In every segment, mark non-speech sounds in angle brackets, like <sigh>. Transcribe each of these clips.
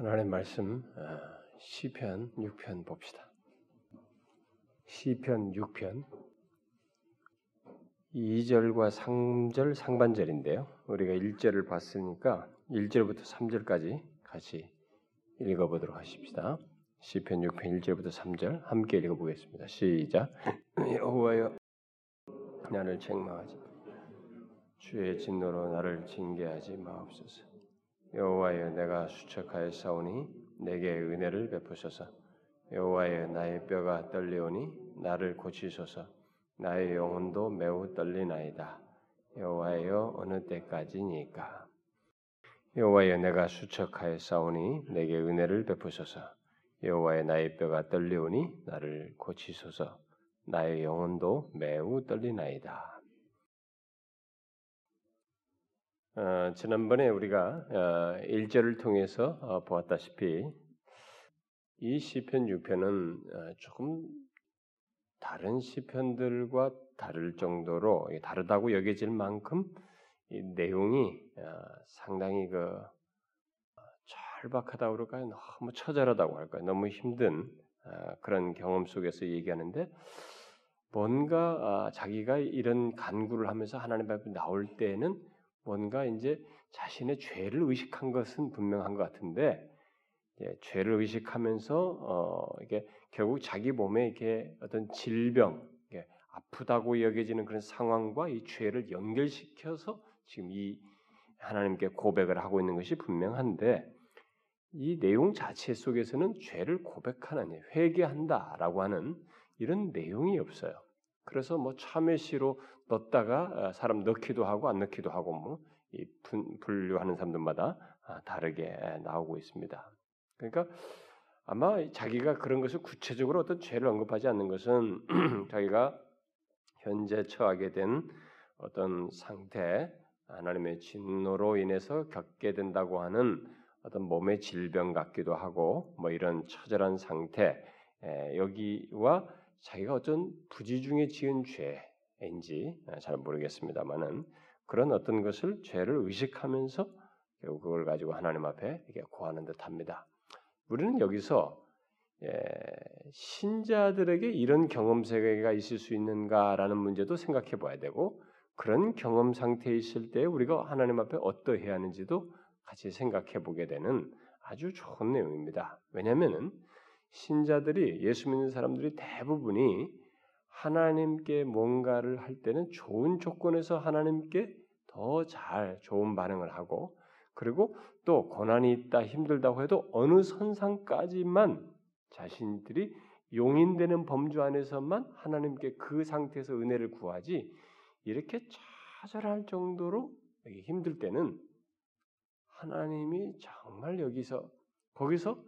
하나님의 말씀 어, 시편 6편 봅시다. 시편 6편 2절과 3절 상반절인데요. 우리가 1절을 봤으니까 1절부터 3절까지 같이 읽어보도록 하십시다. 시편 6편 1절부터 3절 함께 읽어보겠습니다. 시작. <clears throat> 여호와여 나를 책망하지 주의 진노로 나를 징계하지 마옵소서. 여호와여 내가 수척하여 싸우니 내게 은혜를 베푸소서. 여호와여 나의 뼈가 떨리오니 나를 고치소서. 나의 영혼도 매우 떨리나이다. 여호와여 어느 때까지니까? 여호와여 내가 수척하여 싸우니 내게 은혜를 베푸소서. 여호와여 나의 뼈가 떨리오니 나를 고치소서. 나의 영혼도 매우 떨리나이다. 어, 지난번에 우리가 어, 1절을 통해서 어, 보았다시피 이 시편 6편은 어, 조금 다른 시편들과 다를 정도로 다르다고 여겨질 만큼 이 내용이 어, 상당히 그 절박하다고 그럴까요? 너무 처절하다고 할까요? 너무 힘든 어, 그런 경험 속에서 얘기하는데 뭔가 아, 자기가 이런 간구를 하면서 하나님 앞에 나올 때에는 뭔가 이제 자신의 죄를 의식한 것은 분명한 것 같은데 예, 죄를 의식하면서 어, 이게 결국 자기 몸에 이렇게 어떤 질병, 이게 아프다고 여겨지는 그런 상황과 이 죄를 연결시켜서 지금 이 하나님께 고백을 하고 있는 것이 분명한데 이 내용 자체 속에서는 죄를 고백하는 회개한다라고 하는 이런 내용이 없어요. 그래서 뭐 참회시로 넣다가 사람 넣기도 하고 안 넣기도 하고 뭐 이 분류하는 사람들마다 다르게 나오고 있습니다. 그러니까 아마 자기가 그런 것을 구체적으로 어떤 죄를 언급하지 않는 것은 <clears throat> 자기가 현재 처하게 된 어떤 상태, 하나님의 진노로 인해서 겪게 된다고 하는 어떤 몸의 질병 같기도 하고 뭐 이런 처절한 상태 여기와 자기가 어떤 부지 중에 지은 죄인지 잘 모르겠습니다만은 그런 어떤 것을 죄를 의식하면서 결국 그걸 가지고 하나님 앞에 이게 고하는 듯합니다. 우리는 여기서 예, 신자들에게 이런 경험 세계가 있을 수 있는가라는 문제도 생각해 봐야 되고 그런 경험 상태에 있을 때 우리가 하나님 앞에 어떠해야 하는지도 같이 생각해 보게 되는 아주 좋은 내용입니다. 왜냐하면은 신자들이 예수 믿는 사람들이 대부분이 하나님께 뭔가를 할 때는 좋은 조건에서 하나님께 더 잘 좋은 반응을 하고 그리고 또 고난이 있다 힘들다고 해도 어느 선상까지만 자신들이 용인되는 범주 안에서만 하나님께 그 상태에서 은혜를 구하지 이렇게 좌절할 정도로 힘들 때는 하나님이 정말 여기서 거기서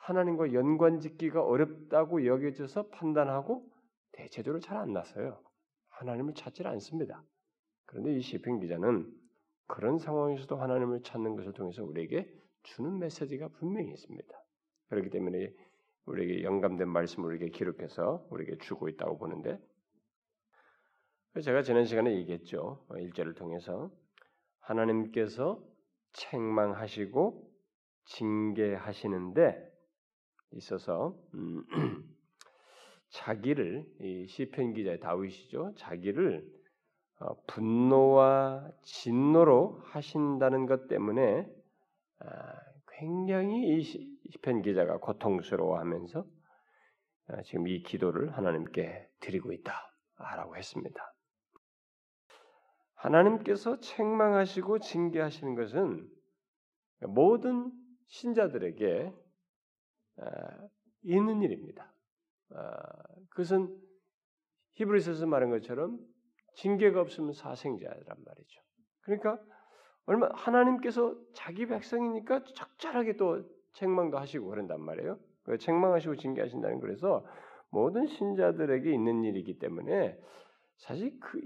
하나님과 연관 짓기가 어렵다고 여겨져서 판단하고 대체적으로 잘 안 나서요. 하나님을 찾지 않습니다. 그런데 이 시편 기자는 그런 상황에서도 하나님을 찾는 것을 통해서 우리에게 주는 메시지가 분명히 있습니다. 그렇기 때문에 우리에게 영감된 말씀을 우리에게 기록해서 우리에게 주고 있다고 보는데 제가 지난 시간에 얘기했죠. 일절을 통해서 하나님께서 책망하시고 징계하시는데 있어서 음, <clears throat> 자기를 이 시편 기자의 다윗이죠. 자기를 어, 분노와 진노로 하신다는 것 때문에 아, 굉장히 이 시편 기자가 고통스러워하면서 아, 지금 이 기도를 하나님께 드리고 있다라고 했습니다. 하나님께서 책망하시고 징계하시는 것은 모든 신자들에게 아, 있는 일입니다. 그것은 히브리서에서 말한 것처럼 징계가 없으면 사생자란 말이죠. 그러니까 얼마 하나님께서 자기 백성이니까 적절하게 또 책망도 하시고 그런단 말이에요. 그 책망하시고 징계하신다는 그래서 모든 신자들에게 있는 일이기 때문에 사실 그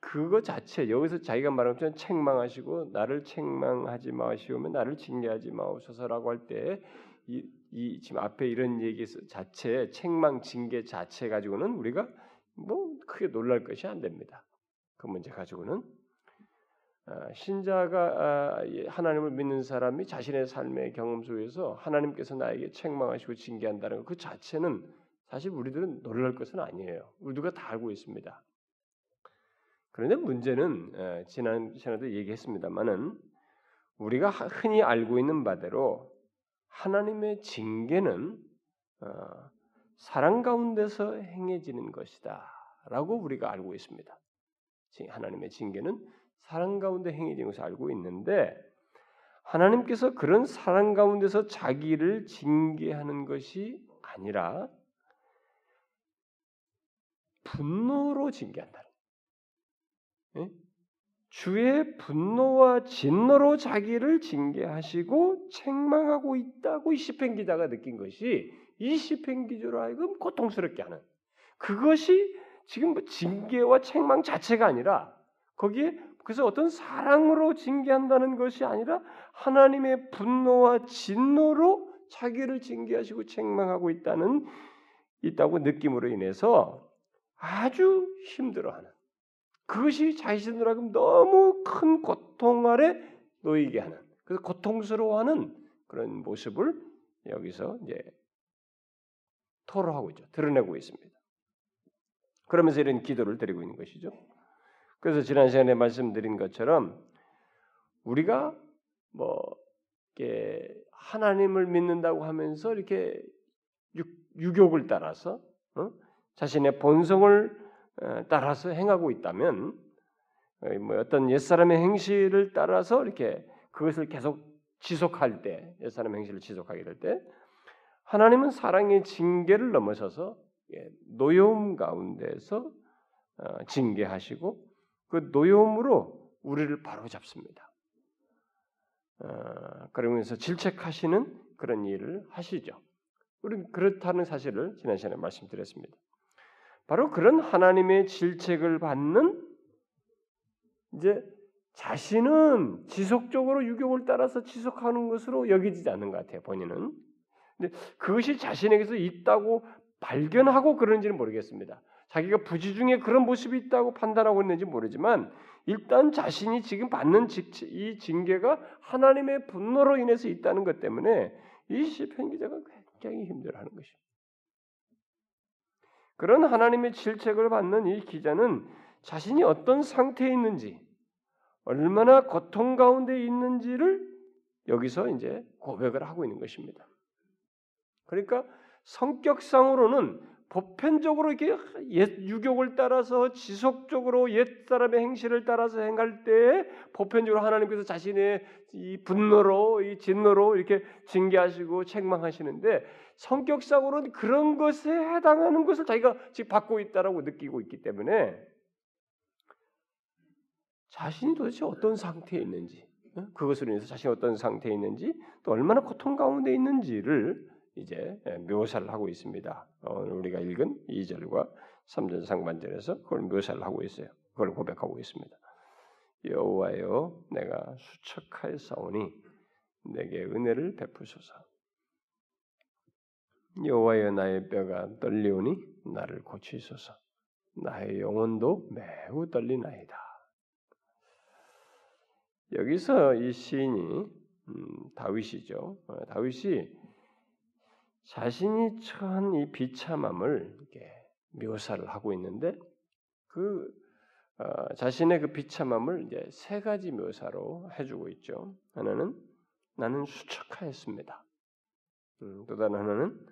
그거 자체 여기서 자기가 말한 것처럼 책망하시고 나를 책망하지 마시오면 나를 징계하지 마옵소서라고 할 때 이이 지금 앞에 이런 얘기 자체 책망 징계 자체 가지고는 우리가 뭐 크게 놀랄 것이 안 됩니다. 그 문제 가지고는 아, 신자가 아, 하나님을 믿는 사람이 자신의 삶의 경험 속에서 하나님께서 나에게 책망하시고 징계한다는 것 그 자체는 사실 우리들은 놀랄 것은 아니에요. 우리가 다 알고 있습니다. 그런데 문제는 지난 시간에도 얘기했습니다만은 우리가 흔히 알고 있는 바대로 하나님의 징계는 어, 사랑 가운데서 행해지는 것이다라고 우리가 알고 있습니다. 하나님의 징계는 사랑 가운데 행해지는 것을 알고 있는데 하나님께서 그런 사랑 가운데서 자기를 징계하는 것이 아니라 분노로 징계한다. 예? 주의 분노와 진노로 자기를 징계하시고 책망하고 있다고 이 시편 기자가 느낀 것이 이 시편 기자로 하여금 고통스럽게 하는 그것이 지금 뭐 징계와 책망 자체가 아니라 거기에 그래서 어떤 사랑으로 징계한다는 것이 아니라 하나님의 분노와 진노로 자기를 징계하시고 책망하고 있다는 있다고 느낌으로 인해서 아주 힘들어하는 그것이 자신으로 하여금 너무 큰 고통 아래 놓이게 하는 그래서 고통스러워하는 그런 모습을 여기서 이제 토로하고 있죠. 드러내고 있습니다. 그러면서 이런 기도를 드리고 있는 것이죠. 그래서 지난 시간에 말씀드린 것처럼 우리가 뭐 이렇게 하나님을 믿는다고 하면서 이렇게 유, 욕을 따라서 어? 자신의 본성을 어, 따라서 행하고 있다면 어, 뭐 어떤 옛사람의 행실을 따라서 이렇게 그것을 계속 지속할 때 옛사람의 행실을 지속하게 될 때 하나님은 사랑의 징계를 넘어서서 예, 노여움 가운데서 어, 징계하시고 그 노여움으로 우리를 바로 잡습니다. 그러면서 질책하시는 그런 일을 하시죠. 우리는 그렇다는 사실을 지난 시간에 말씀드렸습니다. 바로 그런 하나님의 질책을 받는 이제 자신은 지속적으로 유교를 따라서 지속하는 것으로 여기지 않는 것 같아요. 본인은. 근데 그것이 자신에게서 있다고 발견하고 그런지는 모르겠습니다. 자기가 부지 중에 그런 모습이 있다고 판단하고 있는지 모르지만 일단 자신이 지금 받는 이 징계가 하나님의 분노로 인해서 있다는 것 때문에 이 시편 기자가 굉장히 힘들어하는 것입니다. 그런 하나님의 질책을 받는 이 기자는 자신이 어떤 상태에 있는지, 얼마나 고통 가운데 있는지를 여기서 이제 고백을 하고 있는 것입니다. 그러니까 성격상으로는 보편적으로 이렇게 옛 유격을 따라서 지속적으로 옛 사람의 행실을 따라서 행할 때 보편적으로 하나님께서 자신의 이 분노로 이 진노로 이렇게 징계하시고 책망하시는데 성격상으로는 그런 것에 해당하는 것을 자기가 지금 받고 있다라고 느끼고 있기 때문에 자신이 도대체 어떤 상태에 있는지 그것으로 인해서 자신이 어떤 상태에 있는지 또 얼마나 고통 가운데 있는지를 이제 묘사를 하고 있습니다. 오늘 우리가 읽은 2절과 3절 상반절에서 그걸 묘사를 하고 있어요. 그걸 고백하고 있습니다. 여호와여 내가 수척하였사오니 내게 은혜를 베푸소서. 여호와여 나의 뼈가 떨리오니 나를 고치소서. 나의 영혼도 매우 떨리나이다. 여기서 이 시인이 음, 다윗이죠. 어, 다윗이 자신이 처한 이 비참함을 묘사를 하고 있는데 그 어, 자신의 그 비참함을 이제 세 가지 묘사로 해주고 있죠. 하나는 나는 수척하였습니다. 음, 또 다른 하나는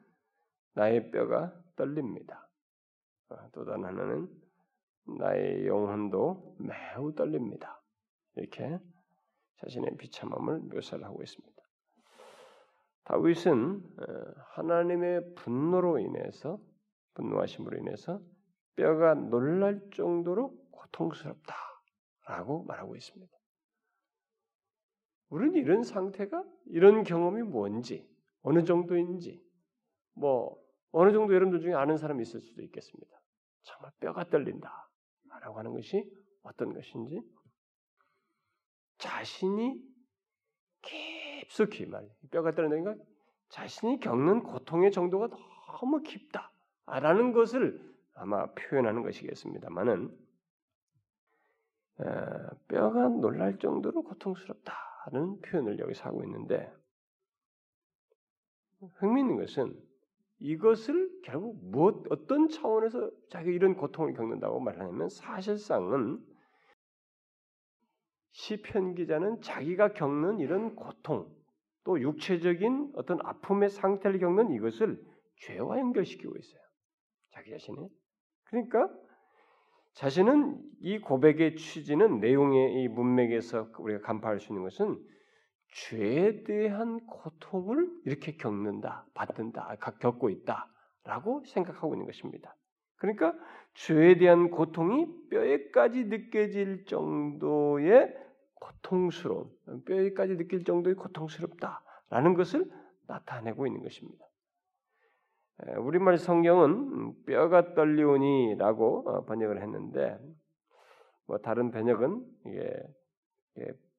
나의 뼈가 떨립니다. 어, 또 다른 하나는 나의 영혼도 매우 떨립니다. 이렇게 자신의 비참함을 묘사를 하고 있습니다. 다윗은 어, 하나님의 분노로 인해서 분노하심으로 인해서 뼈가 놀랄 정도로 고통스럽다라고 말하고 있습니다. 우리는 이런 상태가 이런 경험이 뭔지 어느 정도인지 뭐 어느 정도 여러분들 중에 아는 사람이 있을 수도 있겠습니다. 정말 뼈가 떨린다. 라고 하는 것이 어떤 것인지 자신이 깊숙이 말 뼈가 건 자신이 겪는 고통의 정도가 너무 깊다라는 것을 아마 표현하는 것이겠습니다만은 뼈가 놀랄 정도로 고통스럽다는 표현을 여기서 하고 있는데 흥미있는 것은 이것을 결국 무엇 어떤 차원에서 자기 이런 고통을 겪는다고 말하냐면 사실상은 시편 기자는 자기가 겪는 이런 고통 또 육체적인 어떤 아픔의 상태를 겪는 이것을 죄와 연결시키고 있어요. 자기 자신이. 그러니까 자신은 이 고백의 취지는 내용의 이 문맥에서 우리가 간파할 수 있는 것은 죄에 대한 고통을 이렇게 겪는다, 받는다, 겪고 있다라고 생각하고 있는 것입니다. 그러니까 죄에 대한 고통이 뼈에까지 느껴질 정도의 고통스러움, 뼈에까지 느낄 정도의 고통스럽다라는 것을 나타내고 있는 것입니다. 우리말 성경은 뼈가 떨리오니라고 어, 번역을 했는데 뭐 다른 번역은 이게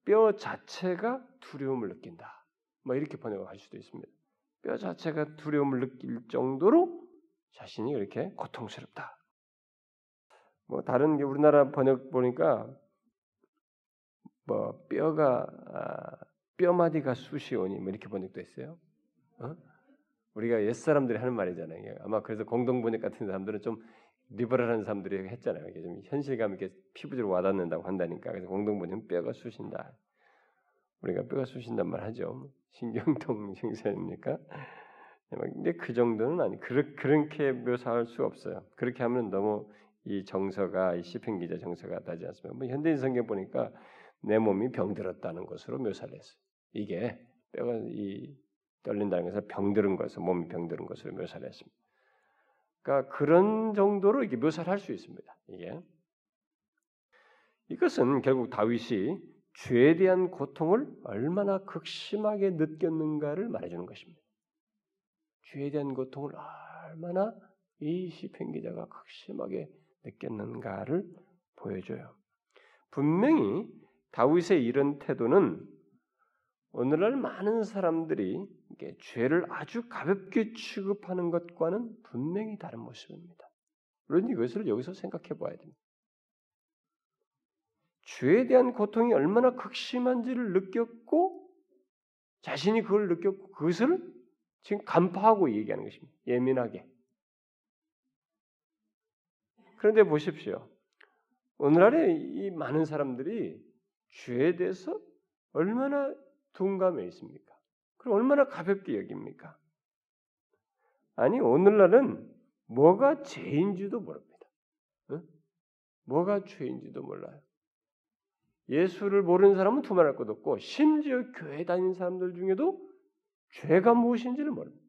뼈 자체가 두려움을 느낀다. 뭐 이렇게 번역을 할 수도 있습니다. 뼈 자체가 두려움을 느낄 정도로 자신이 이렇게 고통스럽다. 뭐 다른 게 우리나라 번역 보니까 뭐 뼈가 아, 뼈마디가 쑤시오니 뭐 이렇게 번역도 했어요. 어? 우리가 옛 사람들이 하는 말이잖아요. 아마 그래서 공동 번역 같은 사람들은 좀 리버럴한 사람들이 했잖아요. 이게 좀 현실감 있게 피부적으로 와닿는다고 한다니까. 그래서 공동 번역 뼈가 쑤신다. 우리가 뼈가 쑤신단 말 하죠. 신경통 증세입니까? 근데 그 정도는 아니. 그렇, 그렇게 묘사할 수 없어요. 그렇게 하면 너무 이 정서가 이 시편 기자 정서가 나지 않습니까? 뭐 현대인 성경 보니까 내 몸이 병들었다는 것으로 묘사를 했어요. 이게 뼈가 이 떨린다는 것은 병들은 것을 몸이 병들은 것으로 묘사를 했습니다. 그러니까 그런 정도로 이게 묘사를 할 수 있습니다. 이게 이것은 결국 다윗이 죄에 대한 고통을 얼마나 극심하게 느꼈는가를 말해주는 것입니다. 죄에 대한 고통을 얼마나 이 시편 기자가 극심하게 느꼈는가를 보여줘요. 분명히 다윗의 이런 태도는 오늘날 많은 사람들이 죄를 아주 가볍게 취급하는 것과는 분명히 다른 모습입니다. 물론 이것을 여기서 생각해 봐야 됩니다. 죄에 대한 고통이 얼마나 극심한지를 느꼈고 자신이 그걸 느꼈고 그것을 지금 간파하고 얘기하는 것입니다. 예민하게. 그런데 보십시오. 오늘날에 이 많은 사람들이 죄에 대해서 얼마나 둔감해 있습니까? 그럼 얼마나 가볍게 여깁니까? 아니 오늘날은 뭐가 죄인지도 모릅니다. 응? 뭐가 죄인지도 몰라요. 예수를 모르는 사람은 두말할 것 없고 심지어 교회 다니는 사람들 중에도 죄가 무엇인지를 모릅니다.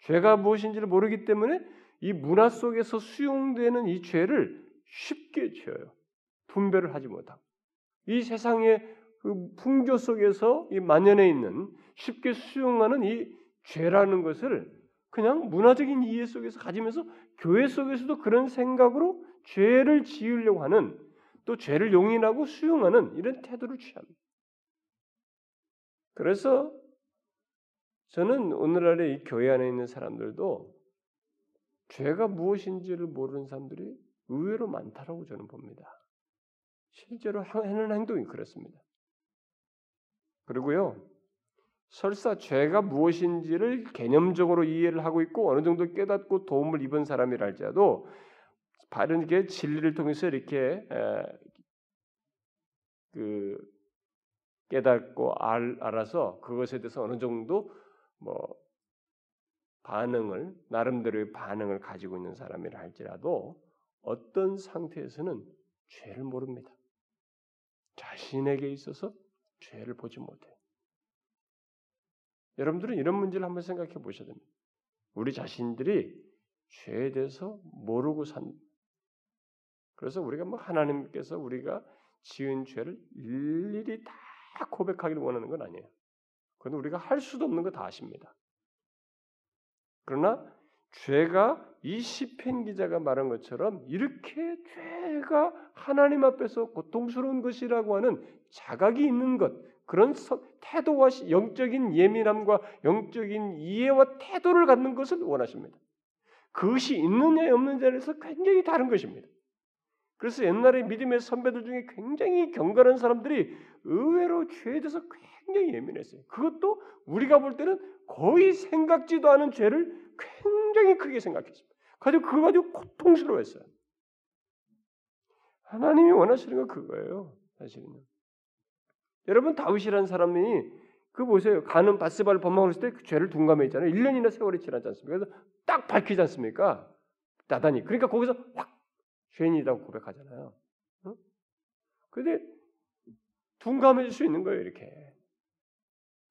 죄가 무엇인지를 모르기 때문에 이 문화 속에서 수용되는 이 죄를 쉽게 지어요. 분별을 하지 못하고 이 세상의 그 풍조 속에서 이 만연해 있는 쉽게 수용하는 이 죄라는 것을 그냥 문화적인 이해 속에서 가지면서 교회 속에서도 그런 생각으로 죄를 지으려고 하는 또 죄를 용인하고 수용하는 이런 태도를 취합니다. 그래서 저는 오늘날의 이 교회 안에 있는 사람들도 죄가 무엇인지를 모르는 사람들이 의외로 많다라고 저는 봅니다. 실제로 하는 행동이 그렇습니다. 그리고요, 설사 죄가 무엇인지를 개념적으로 이해를 하고 있고 어느 정도 깨닫고 도움을 입은 사람이라 할지라도 바른게 진리를 통해서 이렇게 그 깨닫고 알, 알아서 그것에 대해서 어느 정도 뭐 반응을 나름대로의 반응을 가지고 있는 사람이라 할지라도 어떤 상태에서는 죄를 모릅니다. 자신에게 있어서 죄를 보지 못해요. 여러분들은 이런 문제를 한번 생각해 보셔야 됩니다. 우리 자신들이 죄에 대해서 모르고 산. 그래서 우리가 뭐 하나님께서 우리가 지은 죄를 일일이 다 고백하기를 원하는 건 아니에요. 그건 우리가 할 수도 없는 거 다 아십니다. 그러나 죄가 이 시편 기자가 말한 것처럼 이렇게 죄가 하나님 앞에서 고통스러운 것이라고 하는 자각이 있는 것, 그런 태도와 영적인 예민함과 영적인 이해와 태도를 갖는 것을 원하십니다. 그것이 있느냐 없느냐에서 굉장히 다른 것입니다. 그래서 옛날에 믿음의 선배들 중에 굉장히 경건한 사람들이 의외로 죄에 대해서 굉장히 예민했어요. 그것도 우리가 볼 때는 거의 생각지도 않은 죄를 굉장히 크게 생각했습니다. 가지고 그거 가지고 고통스러워했어요. 하나님이 원하시는 건 그거예요. 사실은. 여러분 다윗이라는 사람이 그 보세요. 가는 바스바를 범망했을 때 그 죄를 둔감했잖아요. 1년이나 세월이 지났지 않습니까? 그래서 딱 밝히지 않습니까? 나단이. 그러니까 거기서 확 죄인이라고 고백하잖아요. 어? 근데 둔감해질 수 있는 거예요, 이렇게.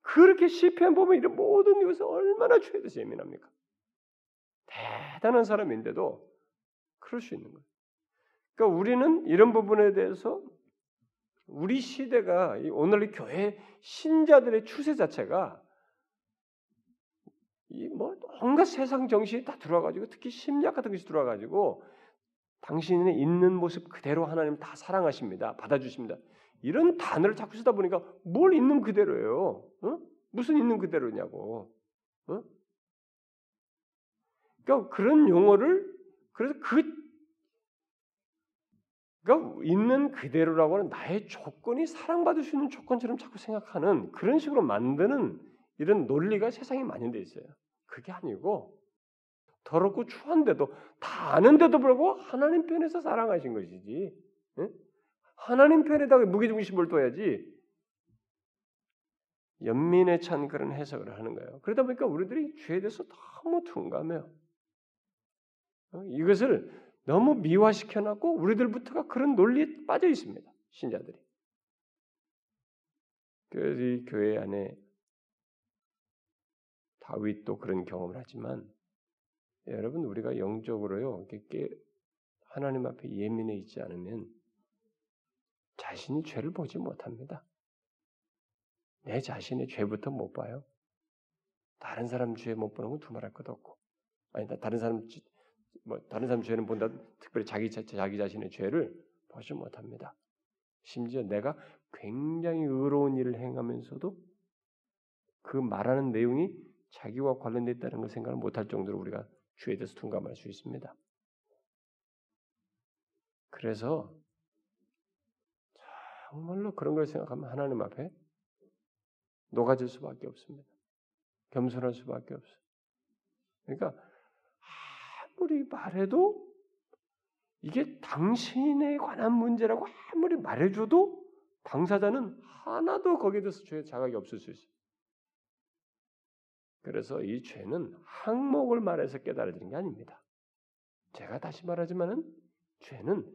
그렇게 시편 보면 이런 모든 이것을 얼마나 죄에 대해서 예민합니까? 대단한 사람인데도 그럴 수 있는 거예요. 그러니까 우리는 이런 부분에 대해서 우리 시대가 오늘 교회 신자들의 추세 자체가 이뭐 온갖 세상 정신이 다 들어와가지고 특히 심리학 같은 것이 들어와가지고 당신의 있는 모습 그대로 하나님 다 사랑하십니다. 받아주십니다. 이런 단어를 자꾸 쓰다 보니까 뭘 있는 그대로예요. 어? 무슨 있는 그대로냐고. 어? 그러니까 그런 용어를 그래서 그 그러니까 있는 그대로라고 하는 나의 조건이 사랑받을 수 있는 조건처럼 자꾸 생각하는 그런 식으로 만드는 이런 논리가 세상에 많이 돼 있어요. 그게 아니고 더럽고 추한데도 다 아는데도 불구하고 하나님 편에서 사랑하신 것이지. 응? 하나님 편에다가 무게중심을 둬야지. 연민에 찬 그런 해석을 하는 거예요. 그러다 보니까 우리들이 죄에 대해서 너무 둔감해요. 이것을 너무 미화시켜놨고 우리들부터가 그런 논리에 빠져 있습니다. 신자들이. 그래서 이 교회 안에 다윗도 그런 경험을 하지만 여러분 우리가 영적으로요 하나님 앞에 예민해 있지 않으면 자신이 죄를 보지 못합니다. 내 자신의 죄부터 못 봐요. 다른 사람 죄 못 보는 건 두말할 것도 없고, 아니 다른 사람 뭐 다른 사람 죄는 본다. 특별히 자기 자기 자신의 죄를 보지 못합니다. 심지어 내가 굉장히 의로운 일을 행하면서도 그 말하는 내용이 자기와 관련돼 있다는 걸 생각을 못할 정도로 우리가 죄에 대해서 둔감할 수 있습니다. 그래서 정말로 그런 걸 생각하면 하나님 앞에 녹아질 수밖에 없습니다. 겸손할 수밖에 없어요. 그러니까 아무리 말해도 이게 당신에 관한 문제라고 아무리 말해줘도 당사자는 하나도 거기에 대해서 죄 자각이 없을 수 있어요. 그래서 이 죄는 항목을 말해서 깨달아지는 게 아닙니다. 제가 다시 말하지만은 죄는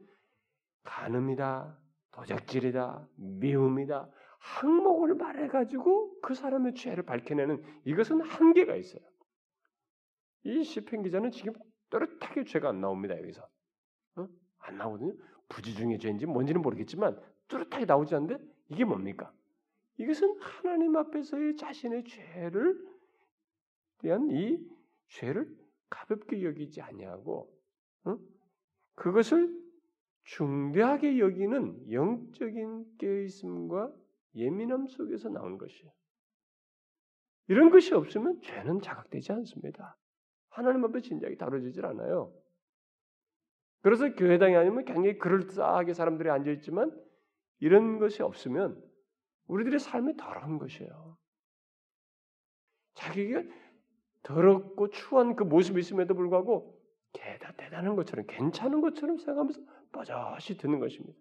간음이다, 도적질이다, 미움이다, 항목을 말해 가지고 그 사람의 죄를 밝혀내는 이것은 한계가 있어요. 이 시편 기자는 지금 또렷하게 죄가 안 나옵니다 여기서 어? 안 나오거든요. 부지중의 죄인지 뭔지는 모르겠지만 뚜렷하게 나오지 않는데 이게 뭡니까? 이것은 하나님 앞에서의 자신의 죄를 대한 이 죄를 가볍게 여기지 아니하고 어? 그것을 중대하게 여기는 영적인 깨어있음과 예민함 속에서 나온 것이에요. 이런 것이 없으면 죄는 자각되지 않습니다. 하나님 앞에 진작에 다뤄지질 않아요. 그래서 교회당이 아니면 굉장히 그럴싸하게 사람들이 앉아 있지만 이런 것이 없으면 우리들의 삶이 더러운 것이에요. 자기가 더럽고 추한 그 모습이 있음에도 불구하고 대다 대단한 것처럼 괜찮은 것처럼 생각하면서 버젓이 듣는 것입니다.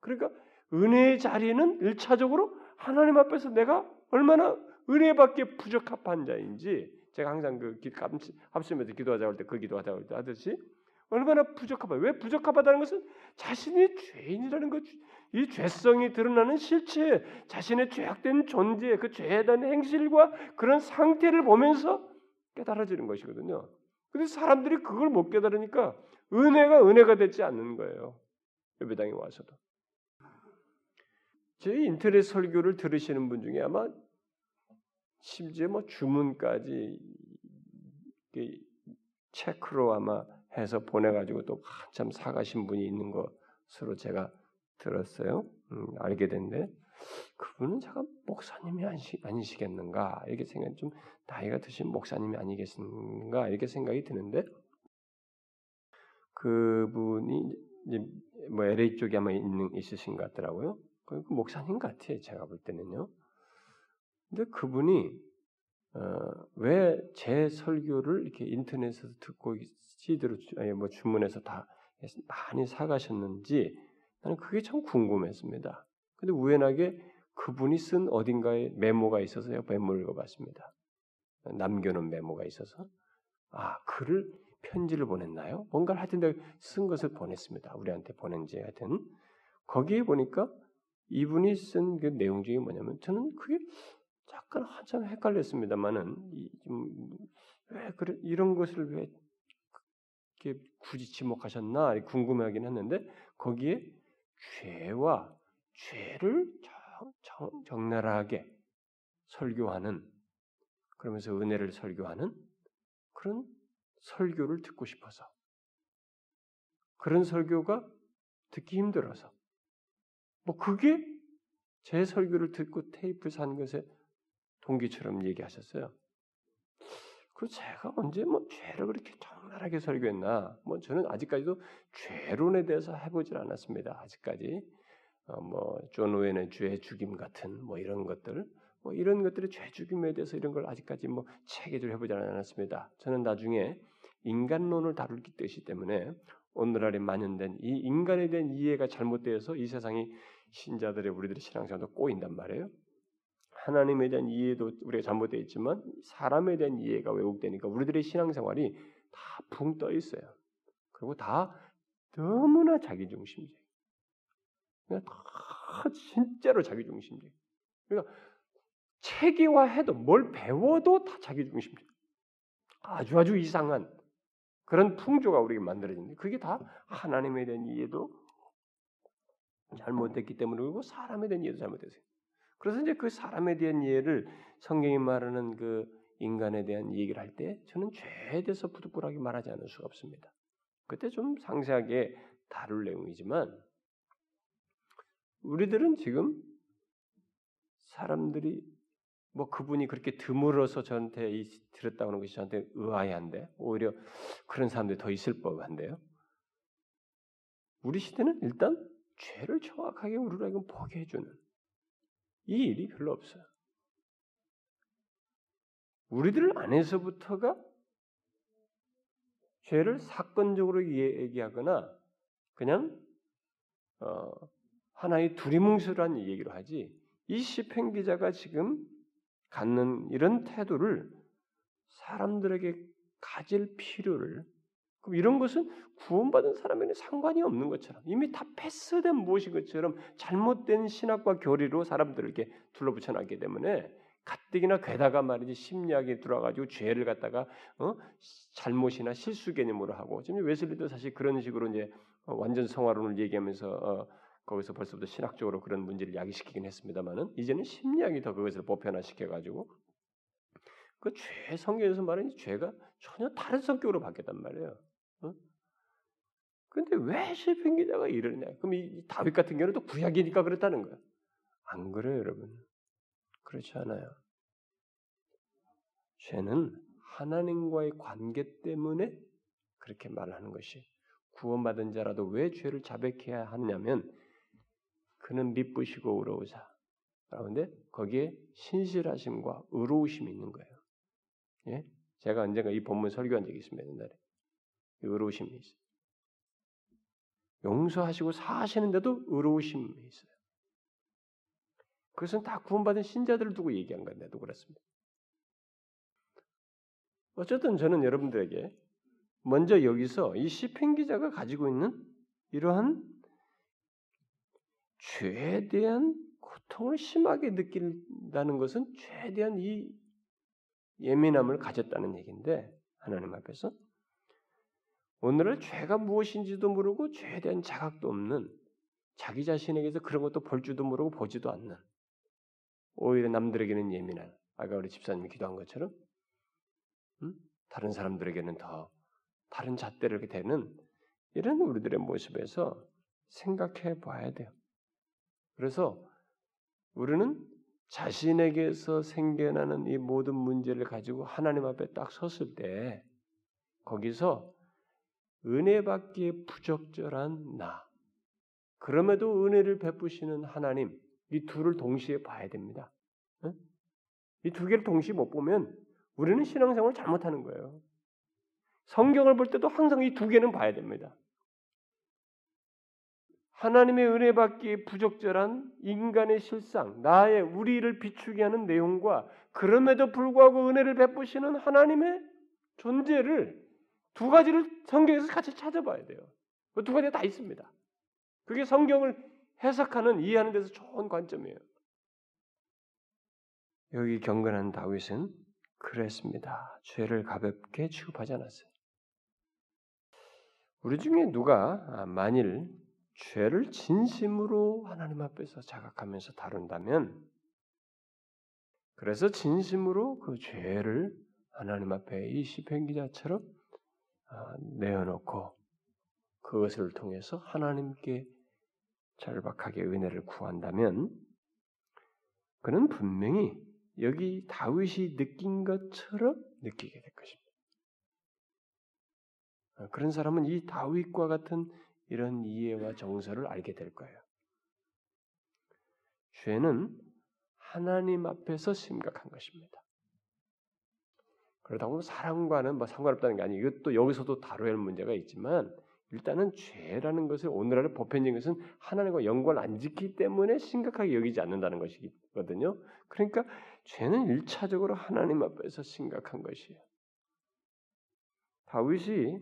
그러니까 은혜의 자리는 일차적으로 하나님 앞에서 내가 얼마나 은혜밖에 부적합한 자인지 제가 항상 그 합심에서 기도하자고 할 때 그 기도하자고 할 때 하듯이 얼마나 부적합하. 왜 부적합하다는 것은 자신이 죄인이라는 것, 이 죄성이 드러나는 실체, 자신의 죄악된 존재, 그 죄에 대한 행실과 그런 상태를 보면서 깨달아지는 것이거든요. 근데 사람들이 그걸 못 깨달으니까 은혜가 은혜가 되지 않는 거예요. 예배당에 와서도. 제 인터넷 설교를 들으시는 분 중에 아마 심지어 뭐 주문까지 체크로 아마 해서 보내가지고 또 한참 사가신 분이 있는 것으로 제가 들었어요. 음, 알게 됐는데 그분은 제가 목사님이 아니시, 아니시겠는가 이렇게 생각 좀 나이가 드신 목사님이 아니겠는가 이렇게 생각이 드는데 그분이 이제 뭐 LA 쪽에 아마 있는 있으신 것 같더라고요. 그 목사님 같아요. 제가 볼 때는요. 근데 그분이 어, 왜 제 설교를 이렇게 인터넷에서 듣고 CD로 아니 뭐 주문해서 다 많이 사가셨는지 나는 그게 참 궁금했습니다. 근데 우연하게 그분이 쓴 어딘가에 메모가 있어서요. 메모를 읽어봤습니다. 남겨놓은 메모가 있어서 아 글을 편지를 보냈나요? 뭔가를 하여튼 쓴 것을 보냈습니다. 우리한테 보낸지 하여튼 거기에 보니까 이분이 쓴 그 내용 중에 뭐냐면 저는 그게 약간 한참 헷갈렸습니다만은 왜 그래 이런 것을 왜 이렇게 굳이 지목하셨나 궁금하긴 했는데 거기에 죄와 죄를 정, 정, 나하게 설교하는 그러면서 은혜를 설교하는 그런 설교를 듣고 싶어서 그런 설교가 듣기 힘들어서 뭐 그게 제 설교를 듣고 테이프 산 것에 동기처럼 얘기하셨어요. 그 제가 언제 뭐 죄를 그렇게 적나라하게 설교했나? 뭐 저는 아직까지도 죄론에 대해서 해보질 않았습니다. 아직까지 어 뭐존 오웬의 죄 죽임 같은 뭐 이런 것들, 뭐 이런 것들의 죄 죽임에 대해서 이런 걸 아직까지 뭐 체계적으로 해보지 않았습니다. 저는 나중에 인간론을 다룰 뜻이기 때문에 오늘날에 만연된 이 인간에 대한 이해가 잘못되어서 이 세상이 신자들의 우리들의 신앙생활도 꼬인단 말이에요. 하나님에 대한 이해도 우리가 잘못되어 있지만 사람에 대한 이해가 왜곡되니까 우리들의 신앙생활이 다 붕 떠 있어요. 그리고 다 너무나 자기중심적. 그냥 다 진짜로 자기중심적. 그러니까 체계화해도 뭘 배워도 다 자기중심적. 아주 아주 이상한 그런 풍조가 우리에게 만들어진데 그게 다 하나님에 대한 이해도 잘못됐기 때문에 그리고 사람에 대한 이해도 잘못됐어요. 그래서 이제 그 사람에 대한 이해를 성경이 말하는 그 인간에 대한 얘기를 할 때 저는 죄에 대해서 부득불하게 말하지 않을 수가 없습니다. 그때 좀 상세하게 다룰 내용이지만 우리들은 지금 사람들이 뭐 그분이 그렇게 드물어서 저한테 들었다고 하는 것이 저한테 의아해한데 오히려 그런 사람들이 더 있을 법한데요. 우리 시대는 일단 죄를 정확하게 우리에게 보게 해주는 이 일이 별로 없어요. 우리들 안에서부터가 죄를 사건적으로 얘기하거나 그냥 어, 하나의 두리뭉술한 얘기로 하지 이 시편 기자가 지금 갖는 이런 태도를 사람들에게 가질 필요를 그럼 이런 것은 구원받은 사람에는 상관이 없는 것처럼 이미 다 패스된 무엇인 것처럼 잘못된 신학과 교리로 사람들을 이렇게 둘러붙여 놨기 때문에 가뜩이나 게다가 말이지 심리학에 들어가지고 죄를 갖다가 어? 잘못이나 실수 개념으로 하고 지금 웨슬리도 사실 그런 식으로 이제 완전 성화론을 얘기하면서 어, 거기서 벌써부터 신학적으로 그런 문제를 야기시키긴 했습니다만은 이제는 심리학이 더 그것을 보편화시켜 가지고 그 죄 성경에서 말하는 죄가 전혀 다른 성격으로 바뀌었단 말이에요. 어? 근데 왜 시편 기자가 이러냐? 그럼 이 다윗 같은 경우는 또 구약이니까 그렇다는 거야. 안 그래요, 여러분. 그렇지 않아요. 죄는 하나님과의 관계 때문에 그렇게 말하는 것이 구원받은 자라도 왜 죄를 자백해야 하느냐면 그는 미쁘시고 의로우사. 그런데 거기에 신실하심과 의로우심이 있는 거예요. 예? 제가 언젠가 이 본문 설교한 적이 있습니다. 옛날에. 의로우심이 있어요. 용서하시고 사시는데도 의로우심이 있어요. 그것은 다 구원받은 신자들을 두고 얘기한 건데도 그렇습니다. 어쨌든 저는 여러분들에게 먼저 여기서 이 시편 기자가 가지고 있는 이러한 죄에 대한 고통을 심하게 느낀다는 것은 죄에 대한 이 예민함을 가졌다는 얘기인데 하나님 앞에서 오늘날 죄가 무엇인지도 모르고 죄에 대한 자각도 없는 자기 자신에게서 그런 것도 볼 줄도 모르고 보지도 않는 오히려 남들에게는 예민한 아까 우리 집사님이 기도한 것처럼 음? 다른 사람들에게는 더 다른 잣대를 대는 이런 우리들의 모습에서 생각해 봐야 돼요. 그래서 우리는 자신에게서 생겨나는 이 모든 문제를 가지고 하나님 앞에 딱 섰을 때 거기서 은혜 받기에 부적절한 나. 그럼에도 은혜를 베푸시는 하나님 이 둘을 동시에 봐야 됩니다. 이 두 개를 동시에 못 보면 우리는 신앙생활을 잘못하는 거예요. 성경을 볼 때도 항상 이 두 개는 봐야 됩니다. 하나님의 은혜 받기에 부적절한 인간의 실상, 나의 우리를 비추게 하는 내용과 그럼에도 불구하고 은혜를 베푸시는 하나님의 존재를 두 가지를 성경에서 같이 찾아봐야 돼요. 그 두 가지가 다 있습니다. 그게 성경을 해석하는 이해하는 데서 좋은 관점이에요. 여기 경건한 다윗은 그랬습니다. 죄를 가볍게 취급하지 않았어요. 우리 중에 누가 만일 죄를 진심으로 하나님 앞에서 자각하면서 다룬다면, 그래서 진심으로 그 죄를 하나님 앞에 이 시편 기자처럼 아, 내어놓고 그것을 통해서 하나님께 절박하게 은혜를 구한다면, 그는 분명히 여기 다윗이 느낀 것처럼 느끼게 될 것입니다. 아, 그런 사람은 이 다윗과 같은 이런 이해와 정서를 알게 될 거예요. 죄는 하나님 앞에서 심각한 것입니다. 그렇다고 사람과는 뭐 상관없다는 게 아니고 이것도 여기서도 다뤄야 할 문제가 있지만 일단은 죄라는 것을 오늘날의 보편적인 것은 하나님과 연관을 안 짓기 때문에 심각하게 여기지 않는다는 것이거든요. 그러니까 죄는 일차적으로 하나님 앞에서 심각한 것이에요. 다윗이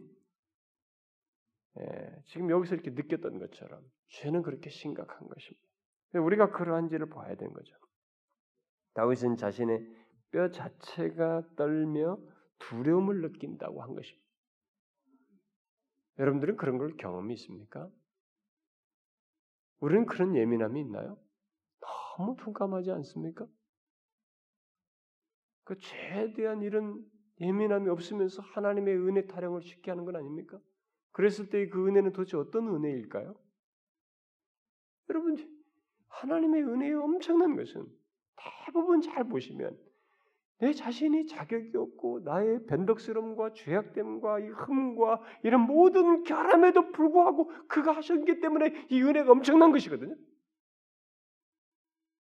예, 지금 여기서 이렇게 느꼈던 것처럼 죄는 그렇게 심각한 것입니다. 우리가 그러한지를 봐야 되는 거죠. 다윗은 자신의 뼈 자체가 떨며 두려움을 느낀다고 한 것입니다. 여러분들은 그런 걸 경험이 있습니까? 우리는 그런 예민함이 있나요? 너무 둔감하지 않습니까? 그 죄에 대한 이런 예민함이 없으면서 하나님의 은혜 타령을 쉽게 하는 건 아닙니까? 그랬을 때 그 은혜는 도대체 어떤 은혜일까요? 여러분, 하나님의 은혜의 엄청난 것은 대부분 잘 보시면 내 자신이 자격이 없고 나의 변덕스러움과 죄악됨과 이 흠과 이런 모든 결함에도 불구하고 그가 하셨기 때문에 이 은혜가 엄청난 것이거든요.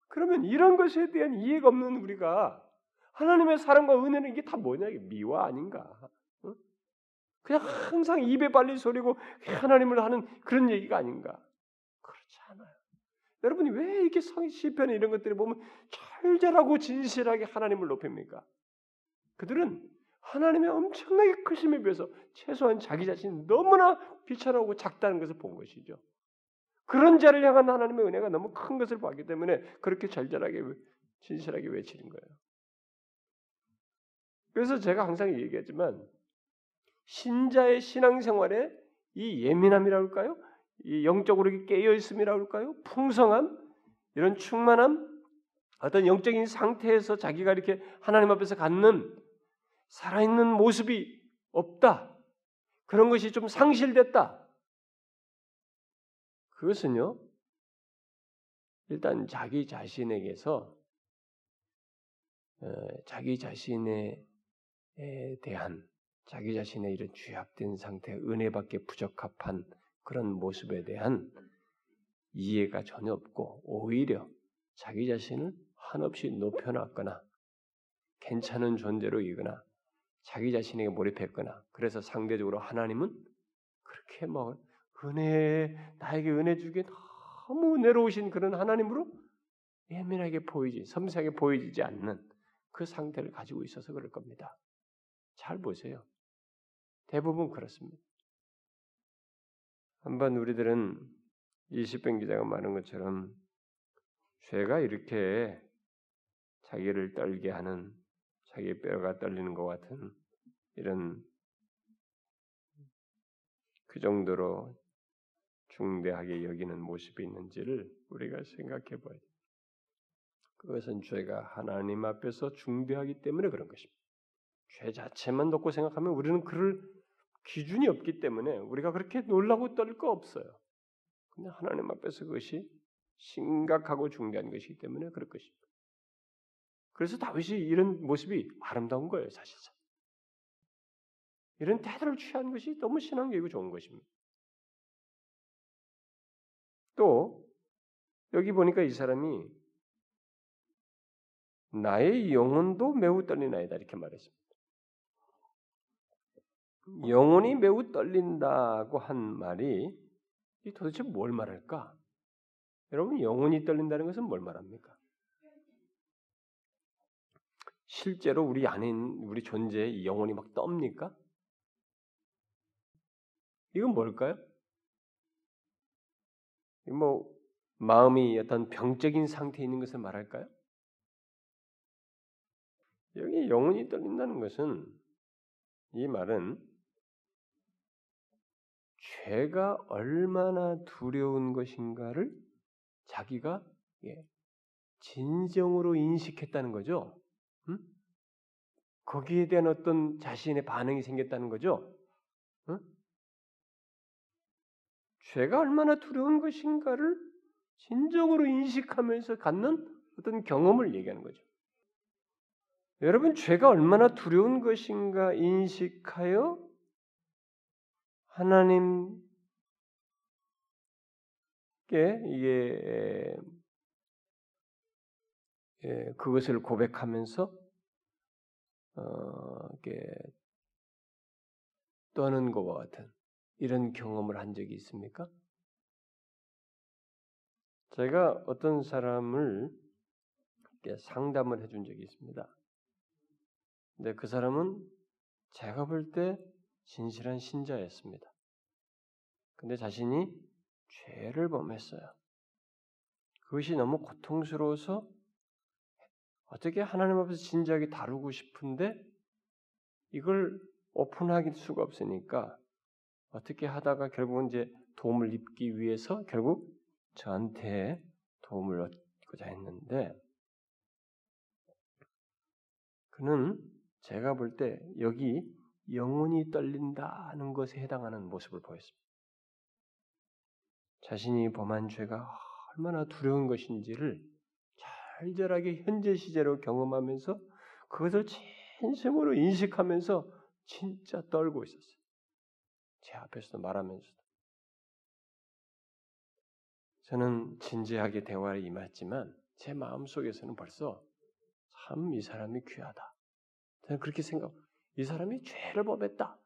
그러면 이런 것에 대한 이해가 없는 우리가 하나님의 사랑과 은혜는 이게 다 뭐냐? 이게 미화 아닌가? 그냥 항상 입에 발린 소리고 하나님을 하는 그런 얘기가 아닌가? 그렇지 않아요. 여러분이 왜 이렇게 시편에 이런 것들을 보면 철저하고 진실하게 하나님을 높입니까? 그들은 하나님의 엄청나게 크심에 비해서 최소한 자기 자신이 너무나 비천하고 작다는 것을 본 것이죠. 그런 자를 향한 하나님의 은혜가 너무 큰 것을 봤기 때문에 그렇게 절절하게 진실하게 외치는 거예요. 그래서 제가 항상 얘기하지만 신자의 신앙생활에 이 예민함이라고 할까요? 이 영적으로 깨어 있음이라고 할까요? 풍성함, 이런 충만함, 어떤 영적인 상태에서 자기가 이렇게 하나님 앞에서 갖는 살아있는 모습이 없다. 그런 것이 좀 상실됐다. 그것은요, 일단 자기 자신에게서 어, 자기 자신에 대한 자기 자신의 이런 죄악된 상태, 은혜밖에 부적합한 그런 모습에 대한 이해가 전혀 없고 오히려 자기 자신을 한없이 높여놨거나 괜찮은 존재로 이거나 자기 자신에게 몰입했거나 그래서 상대적으로 하나님은 그렇게 뭐 은혜 나에게 은혜 주기에 너무 은혜로우신 그런 하나님으로 예민하게 보이지 섬세하게 보이지 않는 그 상태를 가지고 있어서 그럴 겁니다. 잘 보세요. 대부분 그렇습니다. 한번 우리들은 이십병 기자가 말한 것처럼 죄가 이렇게 자기를 떨게 하는 자기 뼈가 떨리는 것 같은 이런 그 정도로 중대하게 여기는 모습이 있는지를 우리가 생각해 봐야 돼요. 그것은 죄가 하나님 앞에서 중대하기 때문에 그런 것입니다. 죄 자체만 놓고 생각하면 우리는 그를 기준이 없기 때문에 우리가 그렇게 놀라고 떨 거 없어요. 근데 하나님 앞에서 그것이 심각하고 중대한 것이기 때문에 그럴 것입니다. 그래서 다윗이 이런 모습이 아름다운 거예요, 사실상. 이런 태도를 취한 것이 너무 신앙적이고 좋은 것입니다. 또 여기 보니까 이 사람이 나의 영혼도 매우 떨리나이다 이렇게 말했습니다. 영혼이 매우 떨린다고 한 말이 도대체 뭘 말할까? 여러분 영혼이 떨린다는 것은 뭘 말합니까? 실제로 우리 안에 우리 존재의 영혼이 막 떱니까? 이건 뭘까요? 뭐 마음이 어떤 병적인 상태에 있는 것을 말할까요? 여기 영혼이 떨린다는 것은 이 말은 죄가 얼마나 두려운 것인가를 자기가 예, 진정으로 인식했다는 거죠. 음? 거기에 대한 어떤 자신의 반응이 생겼다는 거죠. 음? 죄가 얼마나 두려운 것인가를 진정으로 인식하면서 갖는 어떤 경험을 얘기하는 거죠. 여러분, 죄가 얼마나 두려운 것인가 인식하여 하나님께 이게 예, 그것을 고백하면서 어, 이렇게 떠는 것과 같은 이런 경험을 한 적이 있습니까? 제가 어떤 사람을 상담을 해준 적이 있습니다. 근데 그 사람은 제가 볼 때 진실한 신자였습니다. 근데 자신이 죄를 범했어요. 그것이 너무 고통스러워서 어떻게 하나님 앞에서 진지하게 다루고 싶은데 이걸 오픈하기 수가 없으니까 어떻게 하다가 결국은 이제 도움을 입기 위해서 결국 저한테 도움을 얻고자 했는데 그는 제가 볼 때 여기 영혼이 떨린다는 것에 해당하는 모습을 보였습니다. 자신이 범한 죄가 얼마나 두려운 것인지를 절절하게 현재 시제로 경험하면서 그것을 진심으로 인식하면서 진짜 떨고 있었어요. 제 앞에서도 말하면서도. 저는 진지하게 대화에 임했지만 제 마음 속에서는 벌써 참 이 사람이 귀하다. 저는 그렇게 생각. 이 사람이 죄를 범했다.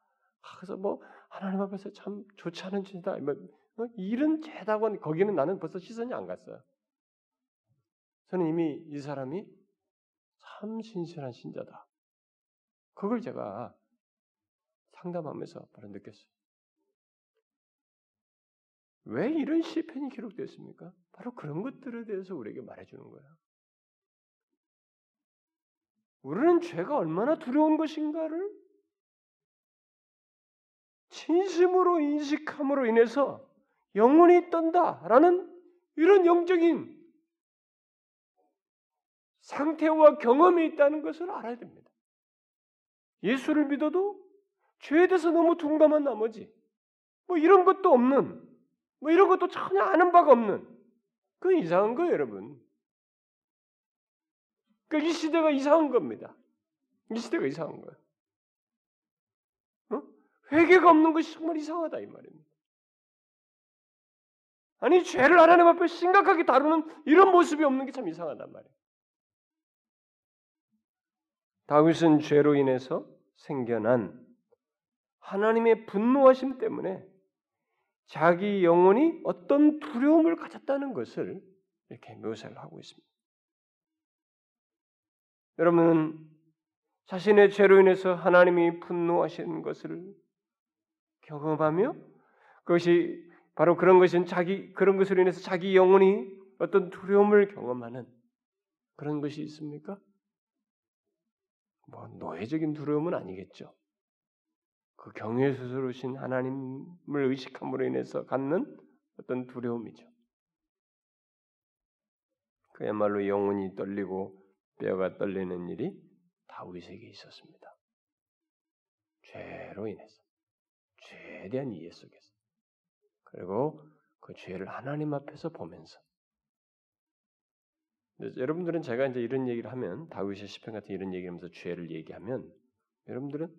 그래서 뭐 하나님 앞에서 참 좋지 않은 죄다. 뭐, 뭐 이런 죄다고 거기는 나는 벌써 시선이 안 갔어요. 저는 이미 이 사람이 참 신실한 신자다. 그걸 제가 상담하면서 바로 느꼈어요. 왜 이런 시편이 기록되었습니까? 바로 그런 것들에 대해서 우리에게 말해주는 거예요. 우리는 죄가 얼마나 두려운 것인가를 진심으로 인식함으로 인해서 영혼이 떤다라는 이런 영적인 상태와 경험이 있다는 것을 알아야 됩니다. 예수를 믿어도 죄에 대해서 너무 둔감한 나머지 뭐 이런 것도 없는 뭐 이런 것도 전혀 아는 바가 없는 그 이상한 거예요, 여러분. 그이 시대가 이상한 겁니다. 이 시대가 이상한 거예요. 어? 회개가 없는 것이 정말 이상하다 이 말입니다. 아니 죄를 하나님 앞에 심각하게 다루는 이런 모습이 없는 게 참 이상하단 말이에요. 다윗은 죄로 인해서 생겨난 하나님의 분노하심 때문에 자기 영혼이 어떤 두려움을 가졌다는 것을 이렇게 묘사를 하고 있습니다. 여러분은 자신의 죄로 인해서 하나님이 분노하시는 것을 경험하며 그것이 바로 그런 것은 자기 그런 것으로 인해서 자기 영혼이 어떤 두려움을 경험하는 그런 것이 있습니까? 뭐 노예적인 두려움은 아니겠죠. 그 경외스러우신 하나님을 의식함으로 인해서 갖는 어떤 두려움이죠. 그야말로 영혼이 떨리고 뼈가 떨리는 일이 다윗에게 있었습니다. 죄로 인해서 죄에 대한 이해 속에서 그리고 그 죄를 하나님 앞에서 보면서 여러분들은 제가 이제 이런 얘기를 하면 다윗의 시편 같은 이런 얘기하면서 죄를 얘기하면 여러분들은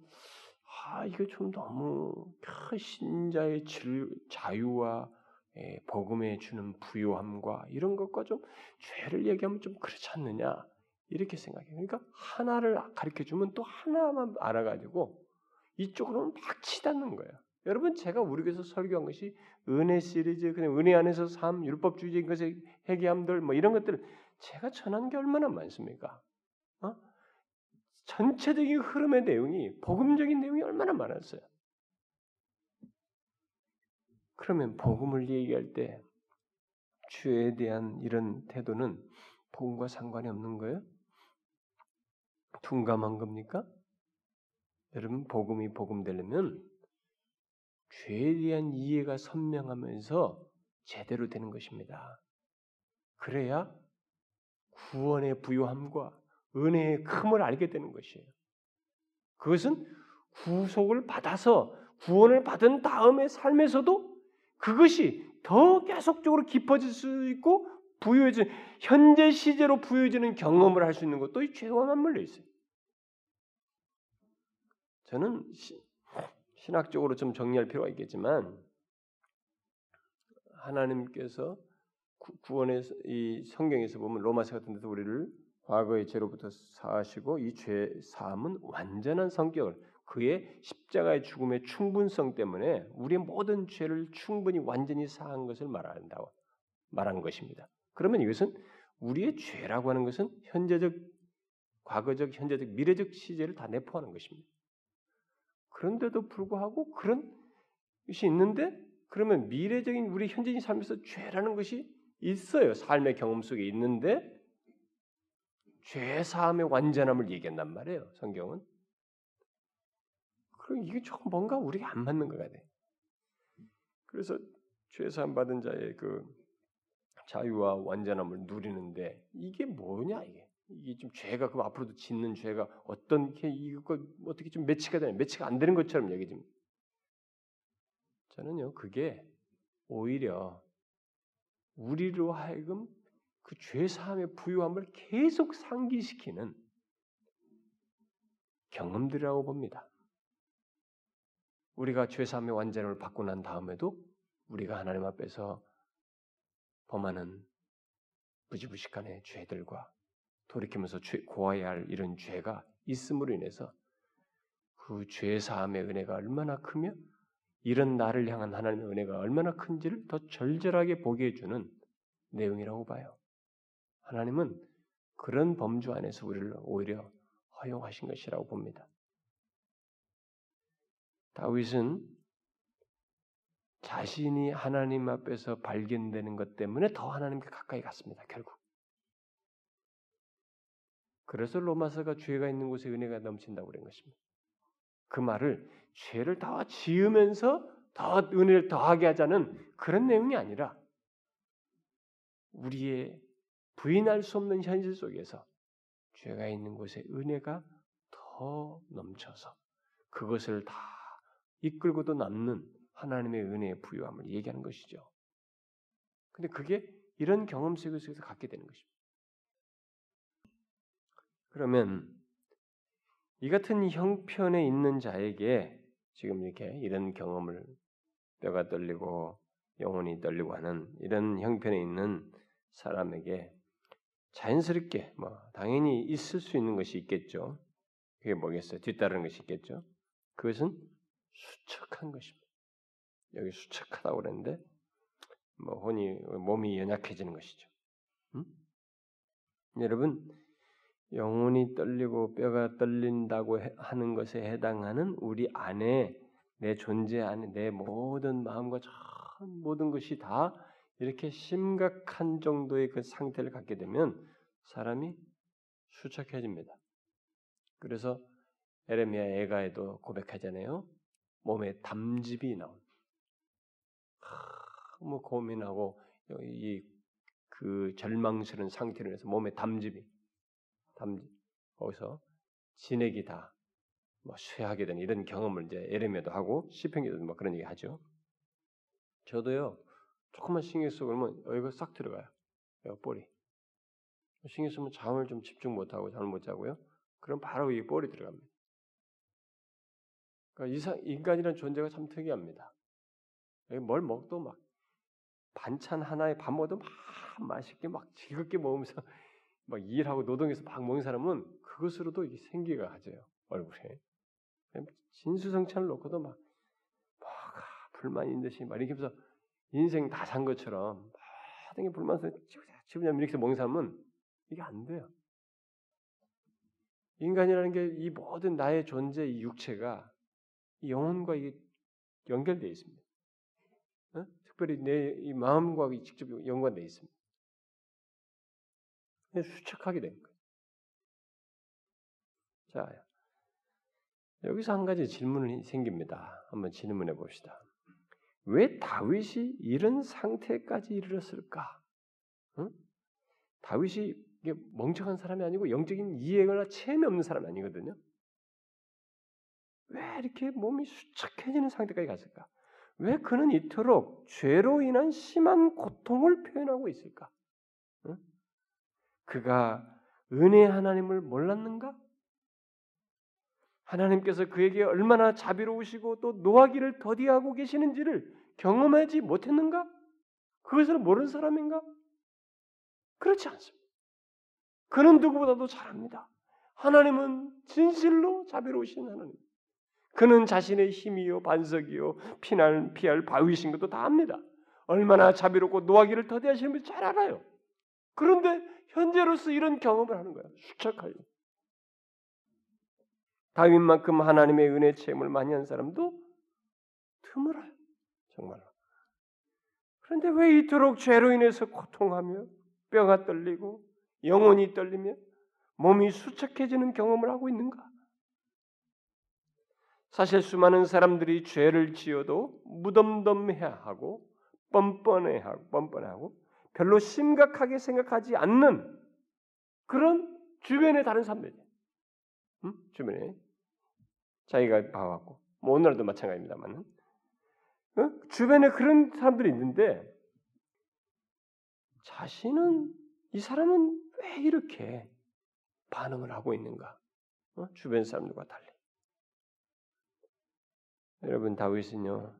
아 이거 좀 너무 큰 신자의 질, 자유와 예, 복음에 주는 부요함과 이런 것과 좀 죄를 얘기하면 좀 그렇지 않느냐 이렇게 생각해요. 그러니까 하나를 가르쳐 주면 또 하나만 알아가지고 이쪽으로는 막 치닫는 거예요. 여러분 제가 우리 교회에서 설교한 것이 은혜 시리즈 그냥 은혜 안에서 삶 율법주의적인 것의 해결함들 뭐 이런 것들 제가 전한 게 얼마나 많습니까? 어? 전체적인 흐름의 내용이 복음적인 내용이 얼마나 많았어요. 그러면 복음을 얘기할 때 죄에 대한 이런 태도는 복음과 상관이 없는 거예요? 둔감한 겁니까? 여러분 복음이 복음 되려면 죄에 대한 이해가 선명하면서 제대로 되는 것입니다. 그래야 구원의 부요함과 은혜의 큼을 알게 되는 것이에요. 그것은 구속을 받아서 구원을 받은 다음의 삶에서도 그것이 더 계속적으로 깊어질 수 있고 부여해진 현재 시제로 부여지는 경험을 할 수 있는 것도 이 죄와 맞물려 있어요. 저는 시, 신학적으로 좀 정리할 필요가 있겠지만 하나님께서 구원의 이 성경에서 보면 로마서 같은 데서 우리를 과거의 죄로부터 사하시고 이 죄 사함은 완전한 성격을 그의 십자가의 죽음의 충분성 때문에 우리의 모든 죄를 충분히 완전히 사한 것을 말한다고 말한 것입니다. 그러면 이것은 우리의 죄라고 하는 것은 현재적, 과거적, 현재적, 미래적 시제를 다 내포하는 것입니다. 그런데도 불구하고 그런 것이 있는데 그러면 미래적인 우리 현재인 삶에서 죄라는 것이 있어요. 삶의 경험 속에 있는데 죄 사함의 완전함을 얘기한단 말이에요. 성경은. 그럼 이게 조금 뭔가 우리가 안 맞는 것 같아. 그래서 죄 사함 받은 자의 그 자유와 완전함을 누리는데 이게 뭐냐 이게. 이게 좀 죄가 그럼 앞으로도 짓는 죄가 어떤 게 이거 어떻게 좀 매치가 되냐 매치가 안 되는 것처럼 얘기 좀 저는요 그게 오히려 우리로 하여금 그 죄사함의 부유함을 계속 상기시키는 경험들이라고 봅니다. 우리가 죄사함의 완전을 받고 난 다음에도 우리가 하나님 앞에서 범하는 부지부식간의 죄들과 돌이키면서 죄, 고아야 할 이런 죄가 있음으로 인해서 그 죄사함의 은혜가 얼마나 크며 이런 나를 향한 하나님의 은혜가 얼마나 큰지를 더 절절하게 보게 해주는 내용이라고 봐요. 하나님은 그런 범주 안에서 우리를 오히려 허용하신 것이라고 봅니다. 다윗은 자신이 하나님 앞에서 발견되는 것 때문에 더 하나님께 가까이 갔습니다. 결국. 그래서 로마서가 죄가 있는 곳에 은혜가 넘친다고 그런 것입니다. 그 말을 죄를 더 지으면서 더 은혜를 더하게 하자는 그런 내용이 아니라 우리의 부인할 수 없는 현실 속에서 죄가 있는 곳에 은혜가 더 넘쳐서 그것을 다 이끌고도 남는 하나님의 은혜의 부유함을 얘기하는 것이죠. 근데 그게 이런 경험 속에서 갖게 되는 것입니다. 그러면 이 같은 형편에 있는 자에게 지금 이렇게 이런 경험을 뼈가 떨리고 영혼이 떨리고 하는 이런 형편에 있는 사람에게 자연스럽게 뭐 당연히 있을 수 있는 것이 있겠죠. 그게 뭐겠어요? 뒤따르는 것이 있겠죠. 그것은 수척한 것입니다. 여기 수척하다고 그랬는데 뭐 혼이 몸이 연약해지는 것이죠. 음? 여러분 영혼이 떨리고 뼈가 떨린다고 하는 것에 해당하는 우리 안에 내 존재 안에 내 모든 마음과 전 모든 것이 다 이렇게 심각한 정도의 그 상태를 갖게 되면 사람이 수척해집니다. 그래서 에레미야 애가에도 고백하잖아요. 몸에 담즙이 나온. 뭐 고민하고 이 그 절망스러운 상태로 해서 몸에 담즙이 담 거기서 진액이 다 뭐 쇠하게 된 이런 경험을 이제 에레미야도 하고 시편기도 뭐 그런 얘기 하죠. 저도요 조금만 신경 쓰고 그러면 여기가 싹 들어가요. 여기 볼이 신경 쓰면 잠을 좀 집중 못 하고 잠을 못 자고요. 그럼 바로 이 볼이 들어갑니다. 그러니까 인간이라는 존재가 참 특이합니다. 뭘 먹도 막 반찬 하나에 밥 먹어도 막 맛있게 막 즐겁게 먹으면서 <laughs> 막 일하고 노동해서 막 먹는 사람은 그것으로도 생기가 가져요 얼굴에 진수성찬을 놓고도 막 뭐가 불만이 있는 듯이 막 이렇게 해서 인생 다 산 것처럼 모든 게 불만서 집으냐 이렇게 먹는 사람은 이게 안 돼요. 인간이라는 게 이 모든 나의 존재 이 육체가 이 영혼과 이게 연결되어 있습니다. 어? 특별히 내 이 마음과 직접 연관되어 있습니다. 수척하게 된 거예요. 자, 여기서 한 가지 질문이 생깁니다. 한번 질문해 봅시다. 왜 다윗이 이런 상태까지 이르렀을까? 응? 다윗이 멍청한 사람이 아니고 영적인 이해거나 체험이 없는 사람이 아니거든요. 왜 이렇게 몸이 수척해지는 상태까지 갔을까? 왜 그는 이토록 죄로 인한 심한 고통을 표현하고 있을까? 응? 그가 은혜 하나님을 몰랐는가? 하나님께서 그에게 얼마나 자비로우시고 또 노하기를 더디하고 계시는지를 경험하지 못했는가? 그것을 모르는 사람인가? 그렇지 않습니다. 그는 누구보다도 잘합니다. 하나님은 진실로 자비로우신 하나님. 그는 자신의 힘이요 반석이요 피할 피할 바위신 것도 다 압니다. 얼마나 자비롭고 노하기를 더디하시는지 잘 알아요. 그런데 현재로서 이런 경험을 하는 거야. 수척하게. 다윗만큼 하나님의 은혜 체험을 많이 한 사람도 드물어요. 정말로. 그런데 왜 이토록 죄로 인해서 고통하며 뼈가 떨리고 영혼이 떨리며 몸이 수척해지는 경험을 하고 있는가? 사실 수많은 사람들이 죄를 지어도 무덤덤해하고 뻔뻔해하고 뻔뻔하고 별로 심각하게 생각하지 않는 그런 주변의 다른 사람들, 음? 주변에 자기가 봐왔고 뭐 오늘도 마찬가지입니다만 어? 주변에 그런 사람들이 있는데 자신은 이 사람은 왜 이렇게 반응을 하고 있는가? 어? 주변 사람들과 달리. 여러분 다윗은요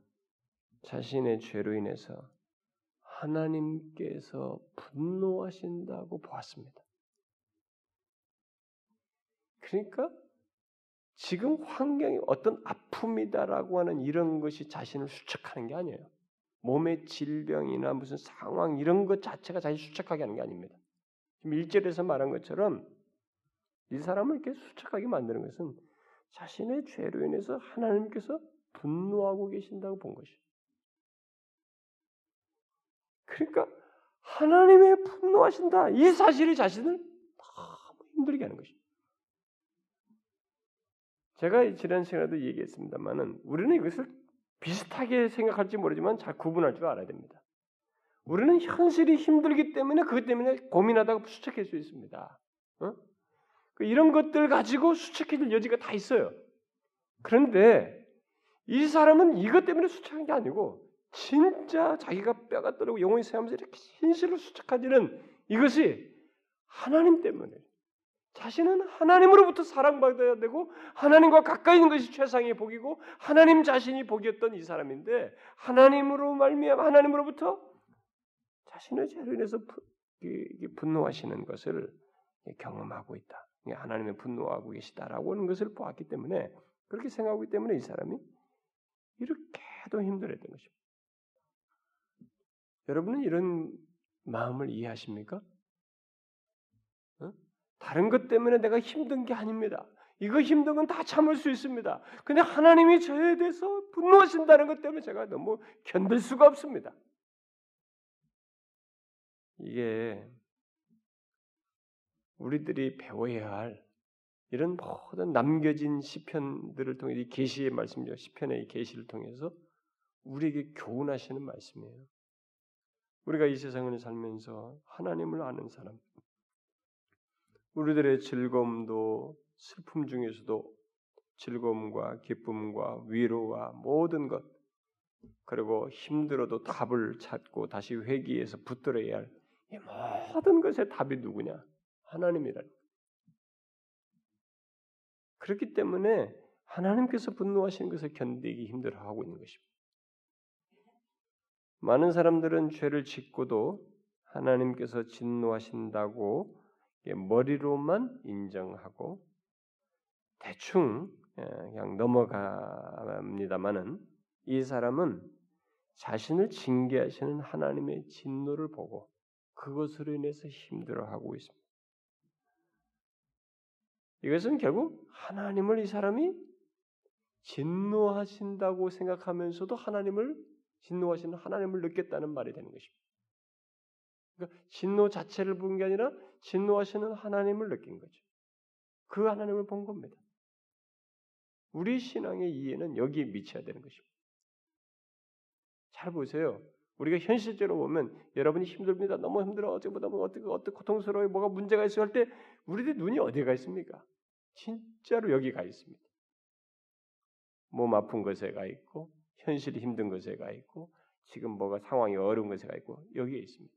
자신의 죄로 인해서 하나님께서 분노하신다고 보았습니다. 그러니까 지금 환경이 어떤 아픔이다라고 하는 이런 것이 자신을 수척하는 게 아니에요. 몸의 질병이나 무슨 상황 이런 것 자체가 자신 수척하게 하는 게 아닙니다. 지금 일절에서 말한 것처럼 이 사람을 이렇게 수척하게 만드는 것은 자신의 죄로 인해서 하나님께서 분노하고 계신다고 본 것이죠. 그러니까 하나님의 분노하신다 이 사실이 자신을 너무 힘들게 하는 것이죠. 제가 지난 시간에도 얘기했습니다만은 우리는 이것을 비슷하게 생각할지 모르지만 잘 구분할 줄 알아야 됩니다. 우리는 현실이 힘들기 때문에 그것 때문에 고민하다가 수척할 수 있습니다. 어? 그 이런 것들 가지고 수척해질 여지가 다 있어요. 그런데 이 사람은 이것 때문에 수척한 게 아니고 진짜 자기가 뼈가 떨리고 영혼이 세하면서 이렇게 현실로 수척하지는 이것이 하나님 때문에 자신은 하나님으로부터 사랑받아야 되고 하나님과 가까이 있는 것이 최상의 복이고 하나님 자신이 복이었던 이 사람인데 하나님으로 말미암아 하나님으로부터 자신의 죄로 인해서 분노하시는 것을 경험하고 있다. 하나님의 분노하고 계시다라고 하는 것을 보았기 때문에 그렇게 생각하기 때문에 이 사람이 이렇게도 힘들었던 것입니다. 여러분은 이런 마음을 이해하십니까? 다른 것 때문에 내가 힘든 게 아닙니다. 이거 힘든 건 다 참을 수 있습니다. 근데 하나님이 저에 대해서 분노하신다는 것 때문에 제가 너무 견딜 수가 없습니다. 이게 우리들이 배워야 할 이런 모든 남겨진 시편들을 통해 이 계시의 말씀이죠. 시편의 이 계시를 통해서 우리에게 교훈하시는 말씀이에요. 우리가 이 세상을 살면서 하나님을 아는 사람, 우리들의 즐거움도 슬픔 중에서도 즐거움과 기쁨과 위로와 모든 것 그리고 힘들어도 답을 찾고 다시 회귀해서 붙들어야 할 이 모든 것의 답이 누구냐? 하나님이라. 그렇기 때문에 하나님께서 분노하시는 것을 견디기 힘들어하고 있는 것입니다. 많은 사람들은 죄를 짓고도 하나님께서 진노하신다고 머리로만 인정하고 대충 예, 그냥 넘어갑니다만은 이 사람은 자신을 징계하시는 하나님의 진노를 보고 그것으로 인해서 힘들어하고 있습니다. 이것은 결국 하나님을 이 사람이 진노하신다고 생각하면서도 하나님을 진노하시는 하나님을 느꼈다는 말이 되는 것입니다. 그러니까 진노 자체를 본 게 아니라 진노하시는 하나님을 느낀 거죠. 그 하나님을 본 겁니다. 우리 신앙의 이해는 여기에 미쳐야 되는 것입니다. 잘 보세요. 우리가 현실적으로 보면 여러분이 힘듭니다. 너무 힘들어. 어쩌고 너무 어떻게 어떻게 고통스러워. 뭐가 문제가 있어 할 때 우리들 눈이 어디에 가 있습니까? 진짜로 여기 가 있습니다. 몸 아픈 것에 가 있고 현실이 힘든 것에 가 있고 지금 뭐가 상황이 어려운 것에 가 있고 여기에 있습니다.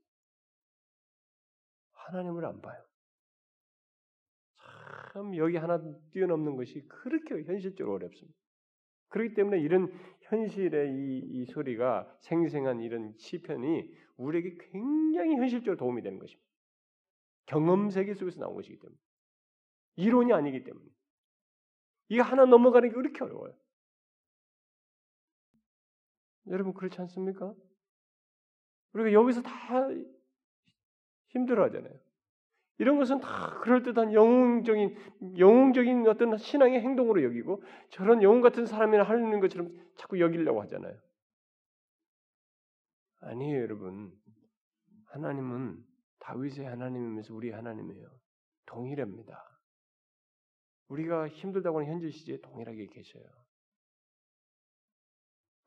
하나님을 안 봐요. 참 여기 하나 뛰어넘는 것이 그렇게 현실적으로 어렵습니다. 그렇기 때문에 이런 현실의 이, 이 소리가 생생한 이런 시편이 우리에게 굉장히 현실적으로 도움이 되는 것입니다. 경험 세계 속에서 나온 것이기 때문에 이론이 아니기 때문에 이거 하나 넘어가는 게 그렇게 어려워요. 여러분 그렇지 않습니까? 우리가 여기서 다 힘들어하잖아요. 이런 것은 다 그럴듯한 영웅적인 영웅적인 어떤 신앙의 행동으로 여기고 저런 영웅 같은 사람이나 하는 것처럼 자꾸 여기려고 하잖아요. 아니에요, 여러분. 하나님은 다윗의 하나님이면서 우리 하나님이에요. 동일합니다. 우리가 힘들다고 하는 현재 시제에 동일하게 계셔요.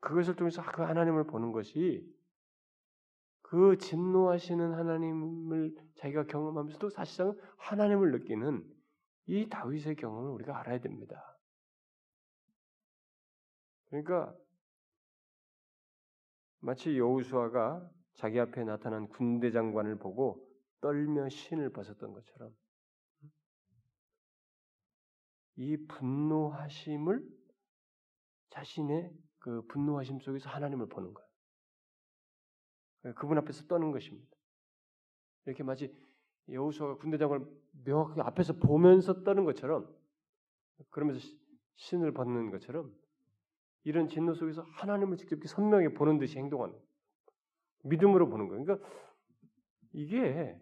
그것을 통해서 그 하나님을 보는 것이 그 진노하시는 하나님을 자기가 경험하면서도 사실상 하나님을 느끼는 이 다윗의 경험을 우리가 알아야 됩니다. 그러니까 마치 여우수아가 자기 앞에 나타난 군대 장관을 보고 떨며 신을 벗었던 것처럼 이 분노하심을 자신의 그 분노하심 속에서 하나님을 보는 거예요. 예, 그분 앞에서 떠는 것입니다. 이렇게 마치 여호수아가 군대장을 명확하게 앞에서 보면서 떠는 것처럼 그러면서 신을 받는 것처럼 이런 진노 속에서 하나님을 직접 선명하게 보는 듯이 행동하는 믿음으로 보는 거예요. 그러니까 이게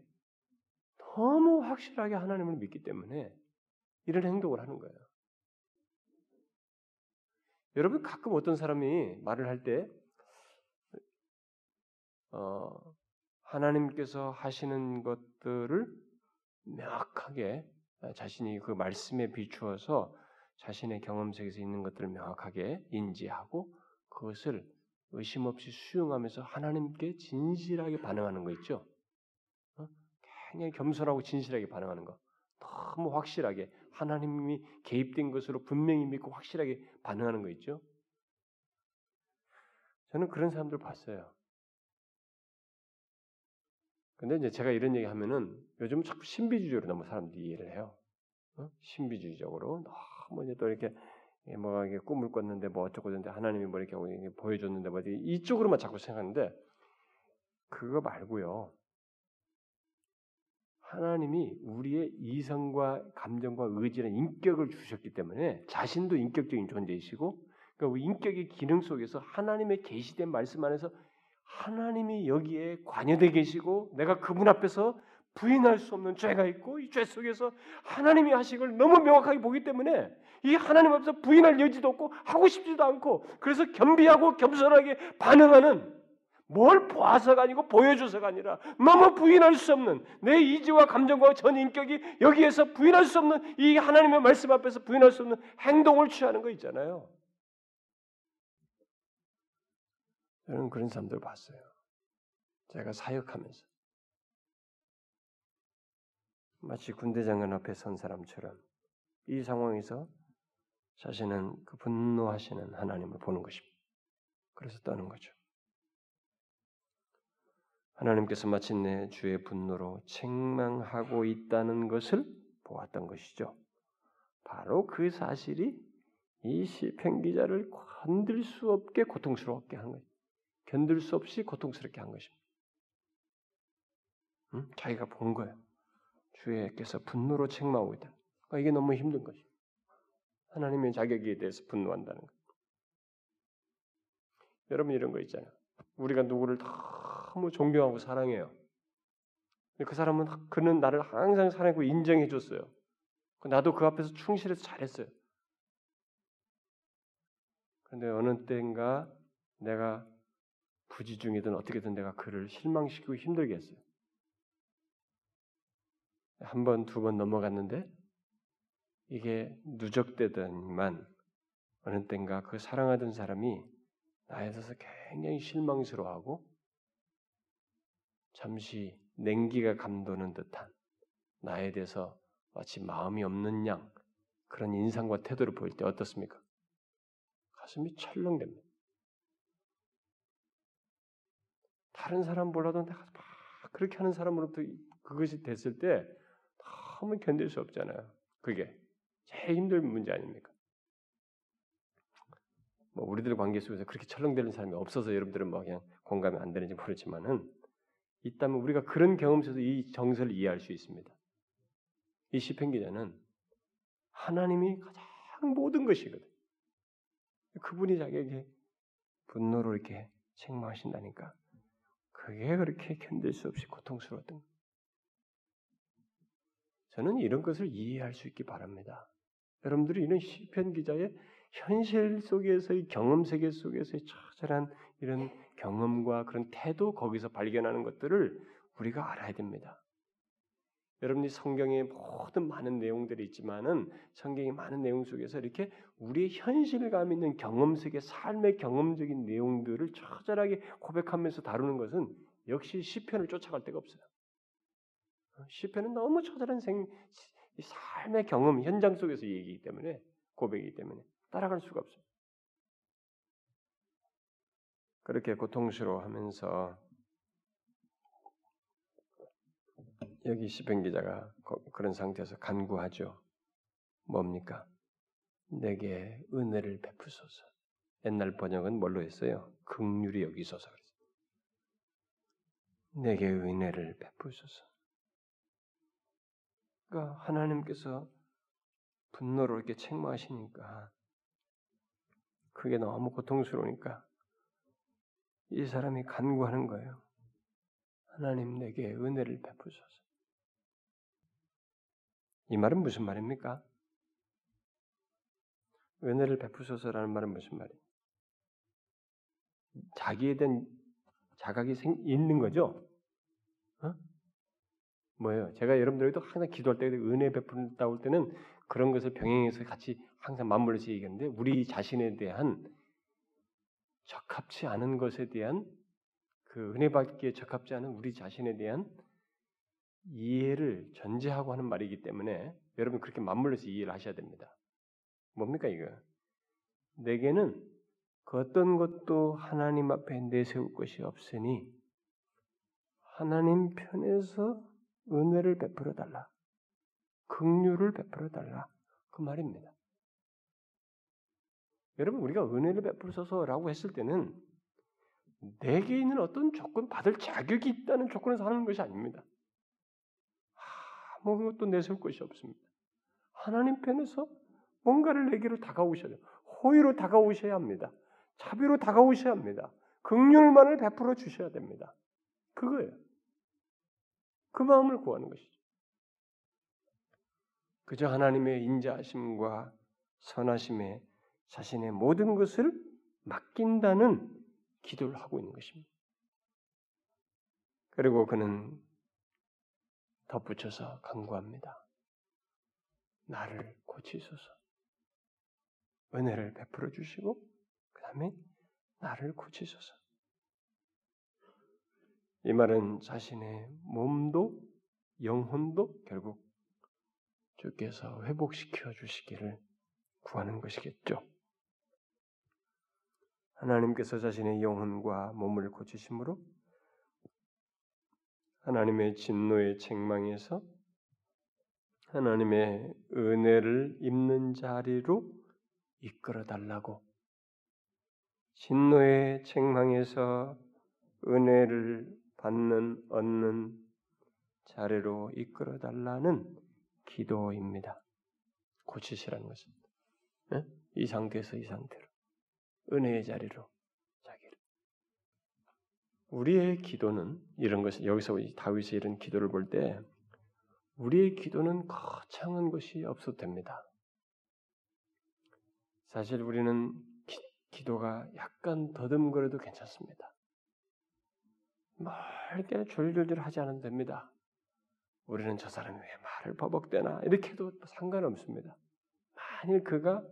너무 확실하게 하나님을 믿기 때문에 이런 행동을 하는 거예요. 여러분 가끔 어떤 사람이 말을 할 때 어, 하나님께서 하시는 것들을 명확하게 자신이 그 말씀에 비추어서 자신의 경험 속에서 있는 것들을 명확하게 인지하고 그것을 의심 없이 수용하면서 하나님께 진실하게 반응하는 거 있죠. 어? 굉장히 겸손하고 진실하게 반응하는 거. 너무 확실하게 하나님이 개입된 것으로 분명히 믿고 확실하게 반응하는 거 있죠. 저는 그런 사람들 봤어요. 근데 이제 제가 이런 얘기 하면은 요즘 자꾸 신비주의로 너무 사람들이 이해를 해요. 어? 신비주의적으로 너무 이제 또 이렇게 뭐 이게 꿈을 꿨는데 뭐 어쩌고 저쩌고 하나님이 뭐 이렇게 보여줬는데 뭐 이쪽으로만 자꾸 생각하는데 그거 말고요. 하나님이 우리의 이성과 감정과 의지는 인격을 주셨기 때문에 자신도 인격적인 존재이시고 그러니까 인격의 기능 속에서 하나님의 계시된 말씀 안에서 하나님이 여기에 관여되 계시고 내가 그분 앞에서 부인할 수 없는 죄가 있고 이 죄 속에서 하나님이 하신 걸 너무 명확하게 보기 때문에 이 하나님 앞에서 부인할 여지도 없고 하고 싶지도 않고 그래서 겸비하고 겸손하게 반응하는 뭘 보아서가 아니고 보여줘서가 아니라 너무 부인할 수 없는 내 이지와 감정과 전 인격이 여기에서 부인할 수 없는 이 하나님의 말씀 앞에서 부인할 수 없는 행동을 취하는 거 있잖아요. 저는 그런 사람들 봤어요. 제가 사역하면서 마치 군대 장관 앞에 선 사람처럼 이 상황에서 자신은 그 분노하시는 하나님을 보는 것입니다. 그래서 떠는 거죠. 하나님께서 마침내 주의 분노로 책망하고 있다는 것을 보았던 것이죠. 바로 그 사실이 이 시편 기자를 건들 수 없게 고통스럽게 한 거예요. 견딜 수 없이 고통스럽게 한 것입니다. 응? 자기가 본 거예요. 주께서 분노로 책망하고 있다. 그러니까 이게 너무 힘든 것이. 하나님의 자격에 대해서 분노한다는 것. 여러분 이런 거 있잖아요. 우리가 누구를 너무 존경하고 사랑해요. 그 사람은 그는 나를 항상 사랑하고 인정해 줬어요. 나도 그 앞에서 충실해서 잘했어요. 그런데 어느 때인가 내가 부지 중이든 어떻게든 내가 그를 실망시키고 힘들게 했어요. 한 번, 두 번 넘어갔는데 이게 누적되더니만 어느 땐가 그 사랑하던 사람이 나에 있어서 굉장히 실망스러워하고 잠시 냉기가 감도는 듯한 나에 대해서 마치 마음이 없는 양 그런 인상과 태도를 보일 때 어떻습니까? 가슴이 철렁됩니다. 다른 사람 몰라도 내가 막 그렇게 하는 사람으로부터 그것이 됐을 때 너무 견딜 수 없잖아요. 그게 제일 힘든 문제 아닙니까? 뭐 우리들 관계 속에서 그렇게 철렁대는 사람이 없어서 여러분들은 뭐 그냥 공감이 안 되는지 모르지만은 있다면 우리가 그런 경험 속에서 이 정서를 이해할 수 있습니다. 이 시편 기자는 하나님이 가장 모든 것이거든. 그분이 자기에게 분노로 이렇게 책망하신다니까. 그게 그렇게 견딜 수 없이 고통스러웠던 저는 이런 것을 이해할 수 있기 바랍니다. 여러분들이 이런 시편 기자의 현실 속에서의 경험 세계 속에서의 처절한 이런 경험과 그런 태도 거기서 발견하는 것들을 우리가 알아야 됩니다. 여러분이 성경에 모든 많은 내용들이 있지만은 성경의 많은 내용 속에서 이렇게 우리의 현실감 있는 경험 세계 삶의 경험적인 내용들을 처절하게 고백하면서 다루는 것은 역시 시편을 쫓아갈 데가 없어요. 시편은 너무 처절한 생 삶의 경험 현장 속에서 얘기이기 때문에 고백이기 때문에 따라갈 수가 없어요. 그렇게 고통스러워하면서 여기 시편 기자가 그런 상태에서 간구하죠. 뭡니까? 내게 은혜를 베푸소서. 옛날 번역은 뭘로 했어요? 극률이 여기소서 그랬어요. 내게 은혜를 베푸소서. 그러니까 하나님께서 분노로 이렇게 책망하시니까 그게 너무 고통스러우니까 이 사람이 간구하는 거예요. 하나님 내게 은혜를 베푸소서. 이 말은 무슨 말입니까? 은혜를 베푸소서라는 말은 무슨 말이에요? 자기에 대한 자각이 생, 있는 거죠? 어? 뭐예요? 제가 여러분들에게도 항상 기도할 때 은혜 베푼다 올 때는 그런 것을 병행해서 같이 항상 맞물려서 얘기하는데 우리 자신에 대한 적합치 않은 것에 대한 그 은혜 받기에 적합지 않은 우리 자신에 대한 이해를 전제하고 하는 말이기 때문에 여러분 그렇게 맞물려서 이해를 하셔야 됩니다. 뭡니까 이거? 내게는 그 어떤 것도 하나님 앞에 내세울 것이 없으니 하나님 편에서 은혜를 베풀어 달라. 긍휼을 베풀어 달라. 그 말입니다. 여러분 우리가 은혜를 베풀어서라고 했을 때는 내게 있는 어떤 조건 받을 자격이 있다는 조건에서 하는 것이 아닙니다. 아무것도 내세울 것이 없습니다. 하나님 편에서 뭔가를 내게로 다가오셔야 돼요. 호의로 다가오셔야 합니다. 자비로 다가오셔야 합니다. 극률만을 베풀어 주셔야 됩니다. 그거예요. 그 마음을 구하는 것이죠. 그저 하나님의 인자하심과 선하심에 자신의 모든 것을 맡긴다는 기도를 하고 있는 것입니다. 그리고 그는 덧붙여서 간구합니다. 나를 고치소서. 은혜를 베풀어 주시고 그 다음에 나를 고치소서. 이 말은 자신의 몸도 영혼도 결국 주께서 회복시켜 주시기를 구하는 것이겠죠. 하나님께서 자신의 영혼과 몸을 고치심으로 하나님의 진노의 책망에서 하나님의 은혜를 입는 자리로 이끌어 달라고 진노의 책망에서 은혜를 받는 얻는 자리로 이끌어 달라는 기도입니다. 고치시라는 것은 네? 이 상태에서 이 상태로 은혜의 자리로 자기를 우리의 기도는 이런 것을 여기서 다윗의 이런 기도를 볼 때 우리의 기도는 거창한 것이 없어도 됩니다. 사실 우리는 기, 도가 약간 더듬거려도 괜찮습니다. 멀게 졸졸졸 하지 않으면 됩니다. 우리는 저 사람이 왜 말을 버벅대나 이렇게 해도 상관없습니다. 만일 그가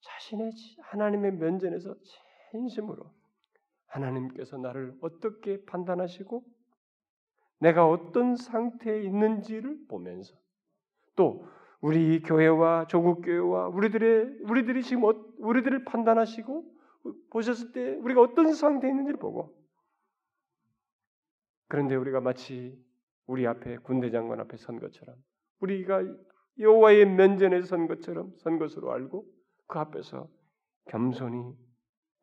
자신의 하나님의 면전에서 진심으로 하나님께서 나를 어떻게 판단하시고 내가 어떤 상태에 있는지를 보면서 또 우리 교회와 조국 교회와 우리들의 우리들이 지금 어, 우리들을 판단하시고 보셨을 때 우리가 어떤 상태에 있는지를 보고 그런데 우리가 마치 우리 앞에 군대 장관 앞에 선 것처럼 우리가 여호와의 면전에 선 것처럼 선 것으로 알고 그 앞에서 겸손히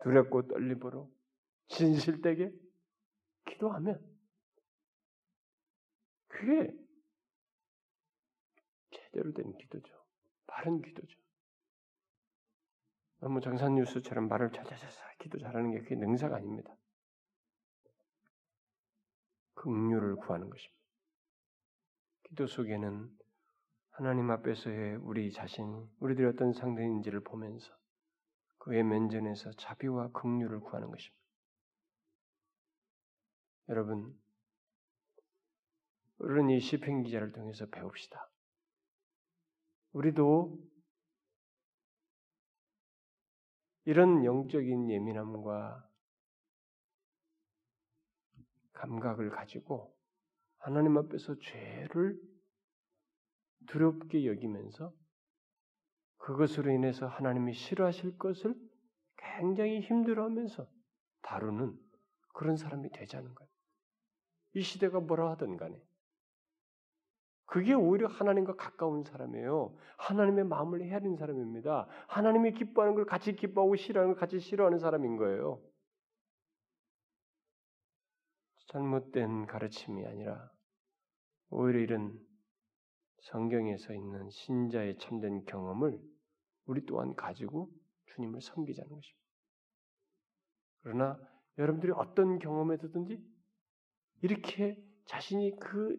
두렵고 떨림으로 진실되게 기도하면 그게 제대로 된 기도죠. 바른 기도죠. 너무 정산 뉴스처럼 말을 잘잘잘 기도 잘하는 게 그게 능사가 아닙니다. 긍휼을 구하는 것입니다. 기도 속에는 하나님 앞에서의 우리 자신, 우리들이 어떤 상태인지를 보면서 그의 면전에서 자비와 긍휼을 구하는 것입니다. 여러분, 우리는 이 시편 기자를 통해서 배웁시다. 우리도 이런 영적인 예민함과 감각을 가지고 하나님 앞에서 죄를 두렵게 여기면서 그것으로 인해서 하나님이 싫어하실 것을 굉장히 힘들어하면서 다루는 그런 사람이 되자는 거예요. 이 시대가 뭐라 하든 간에. 그게 오히려 하나님과 가까운 사람이에요. 하나님의 마음을 헤아리는 사람입니다. 하나님이 기뻐하는 걸 같이 기뻐하고 싫어하는 걸 같이 싫어하는 사람인 거예요. 잘못된 가르침이 아니라 오히려 이런 성경에서 있는 신자의 참된 경험을 우리 또한 가지고 주님을 섬기자는 것입니다. 그러나 여러분들이 어떤 경험에서든지 이렇게 자신이 그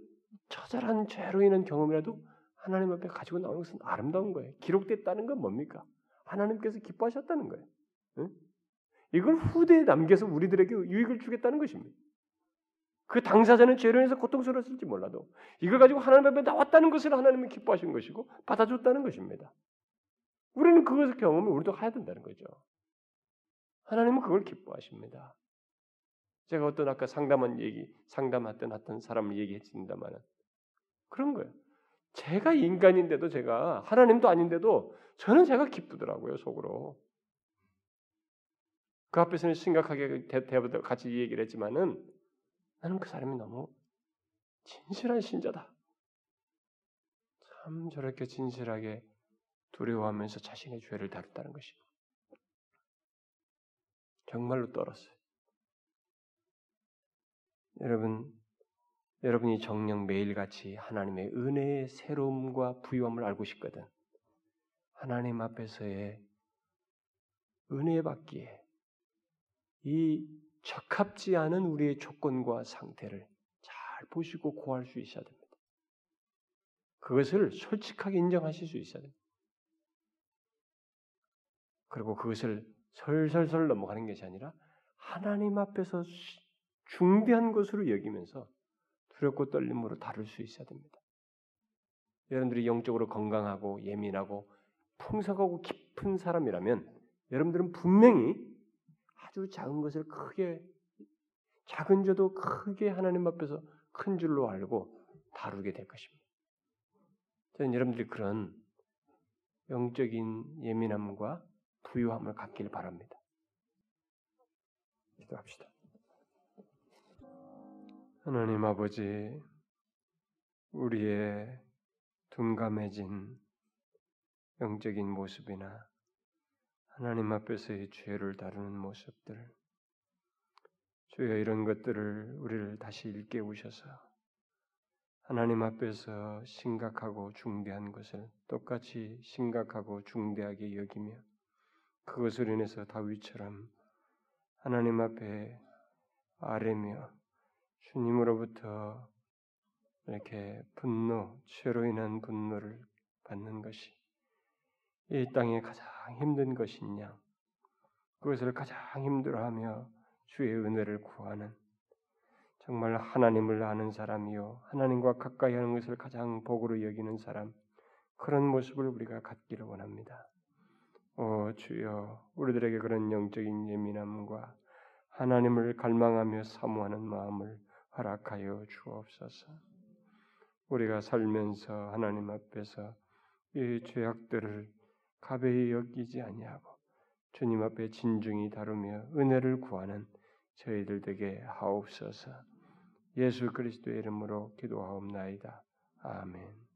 처절한 죄로 인한 경험이라도 하나님 앞에 가지고 나오는 것은 아름다운 거예요. 기록됐다는 건 뭡니까? 하나님께서 기뻐하셨다는 거예요. 응? 이걸 후대에 남겨서 우리들에게 유익을 주겠다는 것입니다. 그 당사자는 죄로 인해서 고통스러웠을지 몰라도 이걸 가지고 하나님 앞에 나왔다는 것을 하나님은 기뻐하신 것이고 받아줬다는 것입니다. 우리는 그것을 경험을 우리도 해야 된다는 거죠. 하나님은 그걸 기뻐하십니다. 제가 어떤 아까 상담한 얘기, 상담했던 어떤 사람을 얘기했습니다만은 그런 거예요. 제가 인간인데도 제가 하나님도 아닌데도 저는 제가 기쁘더라고요 속으로. 그 앞에서는 심각하게 대보다 같이 얘기를 했지만은 나는 그 사람이 너무 진실한 신자다. 참 저렇게 진실하게 두려워하면서 자신의 죄를 다뤘다는 것이 정말로 떨었어요. 여러분, 여러분이 정녕 매일같이 하나님의 은혜의 새로움과 부유함을 알고 싶거든. 하나님 앞에서의 은혜 받기에 이 적합지 않은 우리의 조건과 상태를 잘 보시고 고할 수 있어야 됩니다. 그것을 솔직하게 인정하실 수 있어야 됩니다. 그리고 그것을 설설설 넘어가는 것이 아니라 하나님 앞에서 중대한 것으로 여기면서 두렵고 떨림으로 다룰 수 있어야 됩니다. 여러분들이 영적으로 건강하고 예민하고 풍성하고 깊은 사람이라면 여러분들은 분명히 아주 작은 것을 크게 작은 저도 크게 하나님 앞에서 큰 줄로 알고 다루게 될 것입니다. 저는 여러분들이 그런 영적인 예민함과 부유함을 갖기를 바랍니다. 기도합시다. 하나님 아버지, 우리의 둔감해진 영적인 모습이나 하나님 앞에서의 죄를 다루는 모습들, 주여 이런 것들을 우리를 다시 일깨우셔서 하나님 앞에서 심각하고 중대한 것을 똑같이 심각하고 중대하게 여기며 그것을 인해서 다윗처럼 하나님 앞에 아뢰며 주님으로부터 이렇게 분노, 죄로 인한 분노를 받는 것이 이 땅에 가장 힘든 것이냐? 그것을 가장 힘들어하며 주의 은혜를 구하는 정말 하나님을 아는 사람이요 하나님과 가까이 하는 것을 가장 복으로 여기는 사람 그런 모습을 우리가 갖기를 원합니다. 오 주여 우리들에게 그런 영적인 예민함과 하나님을 갈망하며 사모하는 마음을 허락하여 주옵소서. 우리가 살면서 하나님 앞에서 이 죄악들을 가벼이 여기지 아니하고 주님 앞에 진중히 다루며 은혜를 구하는 저희들 되게 하옵소서. 예수 그리스도의 이름으로 기도하옵나이다. 아멘.